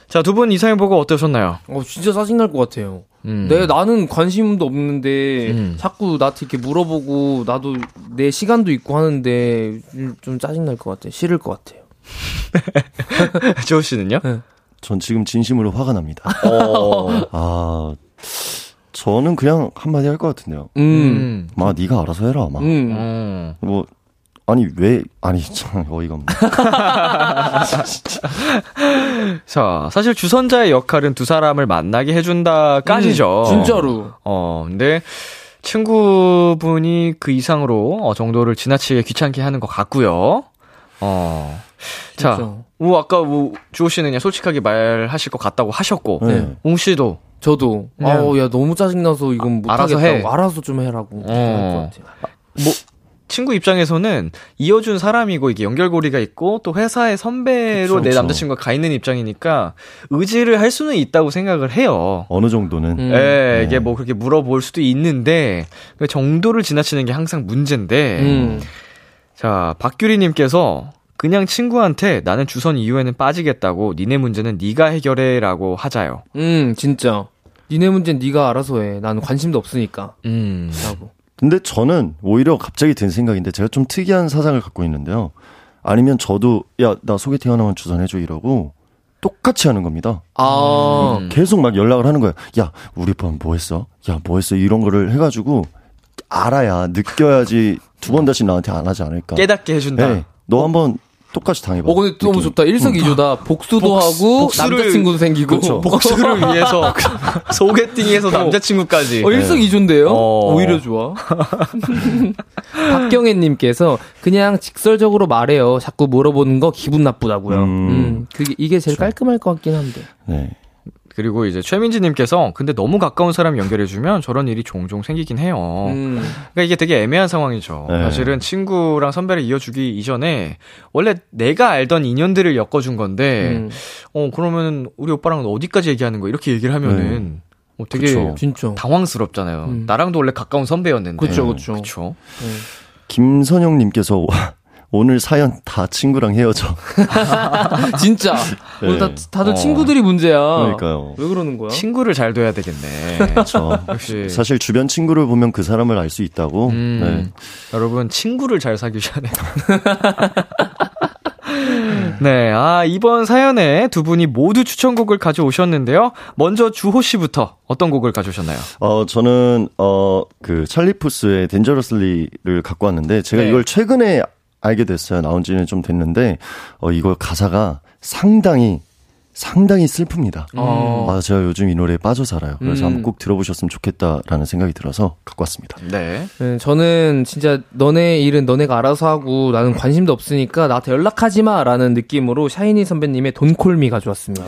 자, 두 분 이 사연 보고 어떠셨나요? 어 진짜 짜증 날 것 같아요. 음. 내 나는 관심도 없는데 음. 자꾸 나한테 이렇게 물어보고 나도 내 시간도 있고 하는데 좀, 좀 짜증 날 것 같아. 싫을 것 같아요. 조우 씨는요? 전 지금 진심으로 화가 납니다. 어. 아, 저는 그냥 한마디 할 것 같은데요. 음. 음. 마, 네가 알아서 해라, 마. 음. 음. 뭐, 아니 왜 아니 참 어이가 없네. 자, 사실 주선자의 역할은 두 사람을 만나게 해준다까지죠. 음, 진짜로. 어, 근데 친구분이 그 이상으로 어, 정도를 지나치게 귀찮게 하는 것 같고요. 어. 자, 진짜. 뭐 아까 뭐 주호 씨는 그냥 솔직하게 말하실 것 같다고 하셨고, 네. 웅 씨도 저도 아우 야 너무 짜증 나서 이건 못 알아서 하겠다고 해. 알아서 좀 해라고 어. 같아요. 뭐 친구 입장에서는 이어준 사람이고 이게 연결고리가 있고 또 회사의 선배로 그쵸, 내 그쵸. 남자친구가 가 있는 입장이니까 의지를 할 수는 있다고 생각을 해요. 어느 정도는 음. 예, 네. 이게 뭐 그렇게 물어볼 수도 있는데 그 정도를 지나치는 게 항상 문제인데 음. 자 박규리님께서 그냥 친구한테 나는 주선 이후에는 빠지겠다고 니네 문제는 네가 해결해라고 하자요. 음, 진짜. 니네 문제는 네가 알아서 해. 난 관심도 없으니까. 음, 라고. 근데 저는 오히려 갑자기 든 생각인데 제가 좀 특이한 사상을 갖고 있는데요. 아니면 저도 야 나 소개팅 하나만 주선해줘 이러고 똑같이 하는 겁니다. 아, 음. 계속 막 연락을 하는 거예요. 야 우리 밤 뭐 했어? 야 뭐 했어? 이런 거를 해가지고 알아야 느껴야지 두 번 다시 나한테 안 하지 않을까. 깨닫게 해준다. 네, 너 한번 똑같이 당해봐. 어, 근데 너무. 좋다. 일석이조다. 복수도 복수- 하고, 복수를- 남자친구도 생기고. 그쵸. 복수를 위해서 소개팅에서 남자친구까지. 어, 일석이조인데요? 어. 오히려 좋아. 박경혜님께서 그냥 직설적으로 말해요. 자꾸 물어보는 거 기분 나쁘다고요. 음, 음. 그게 이게 제일 깔끔할 것 같긴 한데. 네. 그리고 이제 최민지님께서 근데 너무 가까운 사람 연결해주면 저런 일이 종종 생기긴 해요. 음. 그러니까 이게 되게 애매한 상황이죠. 네. 사실은 친구랑 선배를 이어주기 이전에 원래 내가 알던 인연들을 엮어준 건데, 음. 어 그러면 우리 오빠랑은 어디까지 얘기하는 거 이렇게 얘기를 하면은 어, 되게 그쵸. 진짜. 당황스럽잖아요. 음. 나랑도 원래 가까운 선배였는데. 그쵸, 그쵸. 그쵸. 김선영님께서 오늘 사연 다 친구랑 헤어져. 진짜. 네. 오늘 다, 다들 어. 친구들이 문제야. 그러니까요. 왜 그러는 거야? 친구를 잘 둬야 되겠네. 그렇죠. 역시. 사실 주변 친구를 보면 그 사람을 알 수 있다고. 음, 네. 여러분 친구를 잘 사귀셔야 돼요. 네, 아 이번 사연에 두 분이 모두 추천곡을 가져오셨는데요. 먼저 주호 씨부터 어떤 곡을 가져오셨나요? 어, 저는, 어, 그, 찰리푸스의 덴저러슬리를 갖고 왔는데, 제가 네. 이걸 최근에 알게 됐어요. 나온 지는 좀 됐는데, 어, 이거 가사가 상당히, 상당히 슬픕니다. 어. 아, 제가 요즘 이 노래에 빠져 살아요. 그래서 음. 한번 꼭 들어보셨으면 좋겠다라는 생각이 들어서 갖고 왔습니다. 네. 네, 저는 진짜 너네 일은 너네가 알아서 하고 나는 관심도 없으니까 나한테 연락하지 마라는 느낌으로 샤이니 선배님의 돈콜미 가져왔습니다.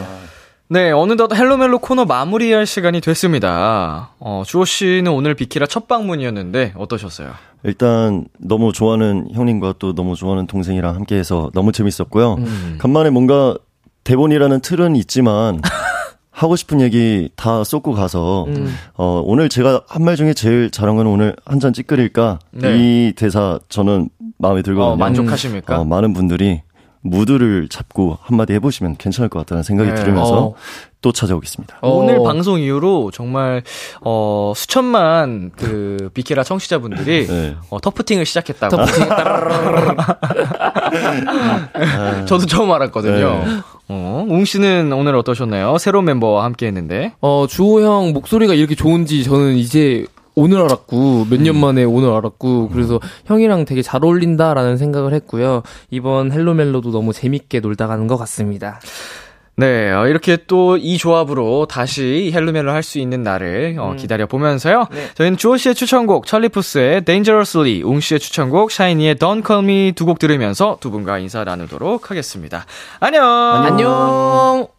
네, 어느덧 헬로멜로 코너 마무리할 시간이 됐습니다. 어, 주호 씨는 오늘 비키라 첫 방문이었는데 어떠셨어요? 일단, 너무 좋아하는 형님과 또 너무 좋아하는 동생이랑 함께 해서 너무 재밌었고요. 음. 간만에 뭔가 대본이라는 틀은 있지만, 하고 싶은 얘기 다 쏟고 가서, 음. 어, 오늘 제가 한 말 중에 제일 잘한 건 오늘 한 잔 찌끄릴까? 네. 이 대사 저는 마음에 들거든요. 어, 만족하십니까? 어, 많은 분들이 무드를 잡고 한마디 해보시면 괜찮을 것 같다는 생각이 네. 들으면서 어. 또 찾아오겠습니다. 어. 오늘 방송 이후로 정말 어 수천만 그 비키라 청취자분들이 네. 어, 터프팅을 시작했다고. 터프팅 따라라라라. 저도 처음 알았거든요. 네. 어, 웅 씨는 오늘 어떠셨나요? 새로운 멤버와 함께 했는데. 어, 주호 형 목소리가 이렇게 좋은지 저는 이제 오늘 알았고, 몇 년 만에 오늘 알았고, 그래서 형이랑 되게 잘 어울린다라는 생각을 했고요. 이번 헬로멜로도 너무 재밌게 놀다 가는 것 같습니다. 네, 어, 이렇게 또 이 조합으로 다시 헬로멜로 할 수 있는 날을 어, 기다려 보면서요. 저희는 주호 씨의 추천곡 찰리푸스의 Dangerously, 웅 씨의 추천곡 샤이니의 Don't Call Me 두 곡 들으면서 두 분과 인사 나누도록 하겠습니다. 안녕. 안녕!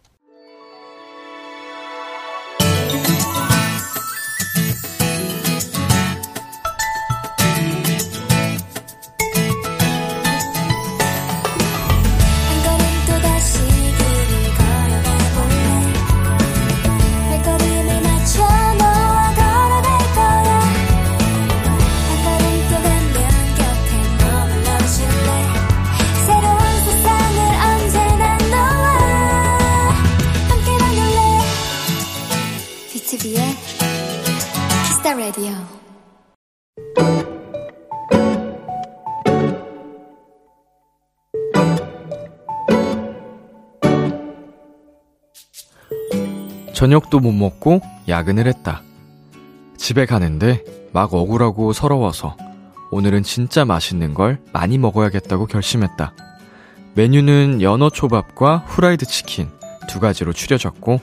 라디오 저녁도 못 먹고 야근을 했다. 집에 가는데 막 억울하고 서러워서 오늘은 진짜 맛있는 걸 많이 먹어야겠다고 결심했다. 메뉴는 연어 초밥과 후라이드 치킨 두 가지로 추려졌고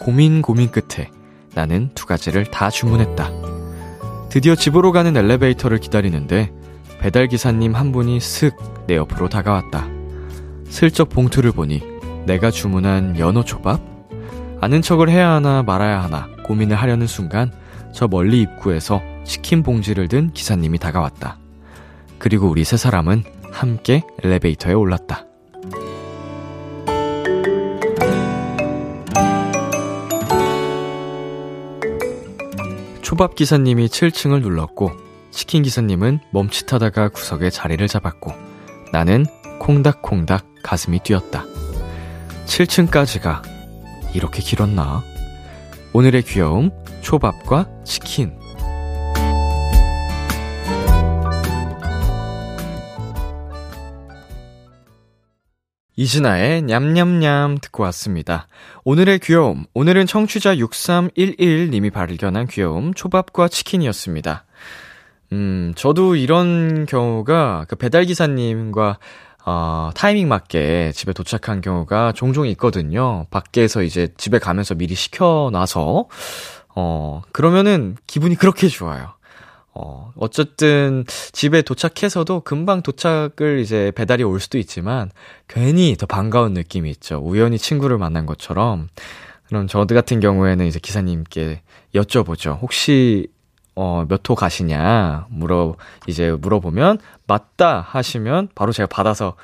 고민 고민 끝에 나는 두 가지를 다 주문했다. 드디어 집으로 가는 엘리베이터를 기다리는데 배달 기사님 한 분이 슥 내 옆으로 다가왔다. 슬쩍 봉투를 보니 내가 주문한 연어 초밥? 아는 척을 해야 하나 말아야 하나 고민을 하려는 순간 저 멀리 입구에서 치킨 봉지를 든 기사님이 다가왔다. 그리고 우리 세 사람은 함께 엘리베이터에 올랐다. 초밥 기사님이 7층을 눌렀고 치킨 기사님은 멈칫하다가 구석에 자리를 잡았고 나는 콩닥콩닥 가슴이 뛰었다. 7층까지가 이렇게 길었나? 오늘의 귀여움 초밥과 치킨 이진아의 냠냠냠 듣고 왔습니다. 오늘의 귀여움, 오늘은 청취자 6311님이 발견한 귀여움, 초밥과 치킨이었습니다. 음, 저도 이런 경우가 그 배달기사님과 어, 타이밍 맞게 집에 도착한 경우가 종종 있거든요. 밖에서 이제 집에 가면서 미리 시켜놔서, 어, 그러면은 기분이 그렇게 좋아요. 어, 어쨌든 집에 도착해서도 금방 도착을 이제 배달이 올 수도 있지만 괜히 더 반가운 느낌이 있죠. 우연히 친구를 만난 것처럼. 그럼 저 같은 경우에는 이제 기사님께 여쭤보죠. 혹시 어, 몇 호 가시냐 물어 이제 물어보면 맞다 하시면 바로 제가 받아서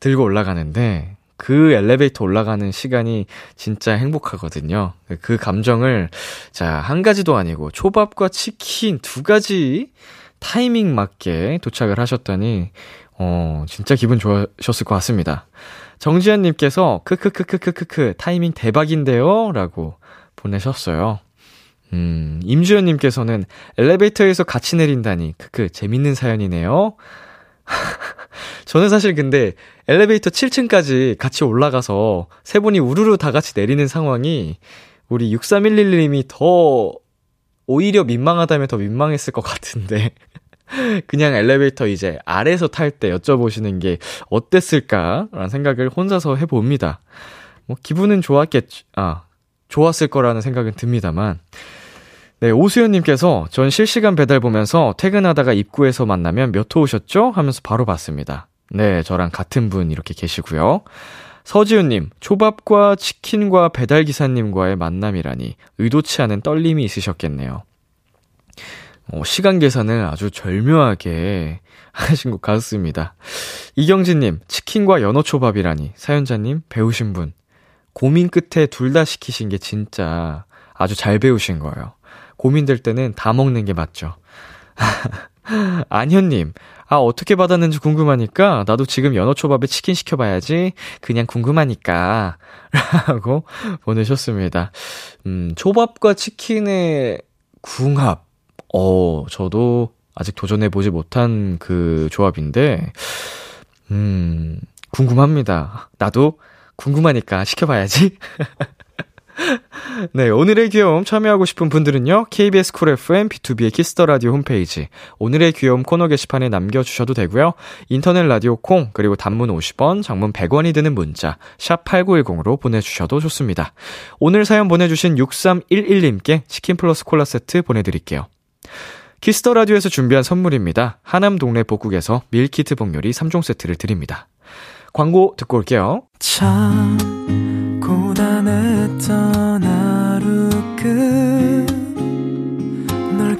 들고 올라가는데 그 엘리베이터 올라가는 시간이 진짜 행복하거든요. 그 감정을, 자, 한 가지도 아니고, 초밥과 치킨 두 가지 타이밍 맞게 도착을 하셨더니, 어, 진짜 기분 좋으셨을 것 같습니다. 정지현 님께서, 크크크크크크크, 타이밍 대박인데요? 라고 보내셨어요. 음, 임주현 님께서는 엘리베이터에서 같이 내린다니, 크크, 재밌는 사연이네요. 저는 사실 근데 엘리베이터 7층까지 같이 올라가서 세 분이 우르르 다 같이 내리는 상황이 우리 6311님이 더 오히려 민망하다면 더 민망했을 것 같은데. 그냥 엘리베이터 이제 아래에서 탈 때 여쭤보시는 게 어땠을까라는 생각을 혼자서 해봅니다. 뭐 기분은 좋았겠, 아, 좋았을 거라는 생각은 듭니다만. 네, 오수연님께서 전 실시간 배달 보면서 퇴근하다가 입구에서 만나면 몇 호 오셨죠? 하면서 바로 봤습니다. 네, 저랑 같은 분 이렇게 계시고요. 서지훈님, 초밥과 치킨과 배달기사님과의 만남이라니 의도치 않은 떨림이 있으셨겠네요. 어, 시간 계산을 아주 절묘하게 하신 것 같습니다. 이경진님, 치킨과 연어초밥이라니 사연자님 배우신 분. 고민 끝에 둘 다 시키신 게 진짜 아주 잘 배우신 거예요. 고민될 때는 다 먹는 게 맞죠. 안현님, 아, 어떻게 받았는지 궁금하니까, 나도 지금 연어초밥에 치킨 시켜봐야지. 그냥 궁금하니까. 라고 보내셨습니다. 음, 초밥과 치킨의 궁합. 어, 저도 아직 도전해보지 못한 그 조합인데, 음, 궁금합니다. 나도 궁금하니까 시켜봐야지. 네, 오늘의 귀여움 참여하고 싶은 분들은요, KBS 쿨 FM 비투비의 키스 더 라디오 홈페이지, 오늘의 귀여움 코너 게시판에 남겨 주셔도 되고요 인터넷 라디오 콩, 그리고 단문 50원, 장문 100원이 드는 문자, 샵 8910으로 보내 주셔도 좋습니다. 오늘 사연 보내 주신 6311님께 치킨 플러스 콜라 세트 보내 드릴게요. 키스 더 라디오에서 준비한 선물입니다. 하남 동네 복국에서 밀키트 복요리 3종 세트를 드립니다. 광고 듣고 올게요. 참 고단했던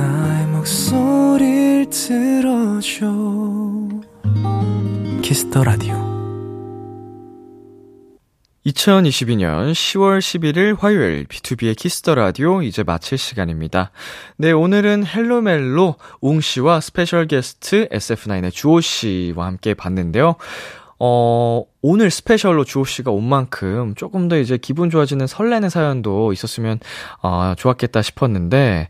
나의 목소리를 들어줘 Kiss the Radio 2022년 10월 11일 화요일 B2B의 키스터 라디오 이제 마칠 시간입니다. 네, 오늘은 헬로멜로 웅 씨와 스페셜 게스트 SF9의 주호 씨와 함께 봤는데요. 어, 오늘 스페셜로 주호 씨가 온 만큼 조금 더 이제 기분 좋아지는 설레는 사연도 있었으면 어, 좋았겠다 싶었는데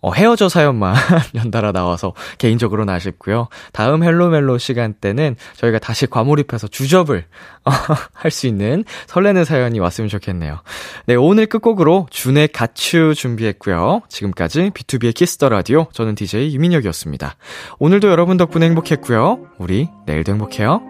어, 헤어져 사연만 연달아 나와서 개인적으로는 아쉽고요. 다음 헬로멜로 시간 때는 저희가 다시 과몰입해서 주접을 어, 할수 있는 설레는 사연이 왔으면 좋겠네요. 네, 오늘 끝곡으로 준의 가츄 준비했고요. 지금까지 B2B의 키스터 라디오 저는 DJ 이민혁이었습니다. 오늘도 여러분 덕분에 행복했고요. 우리 내일도 행복해요.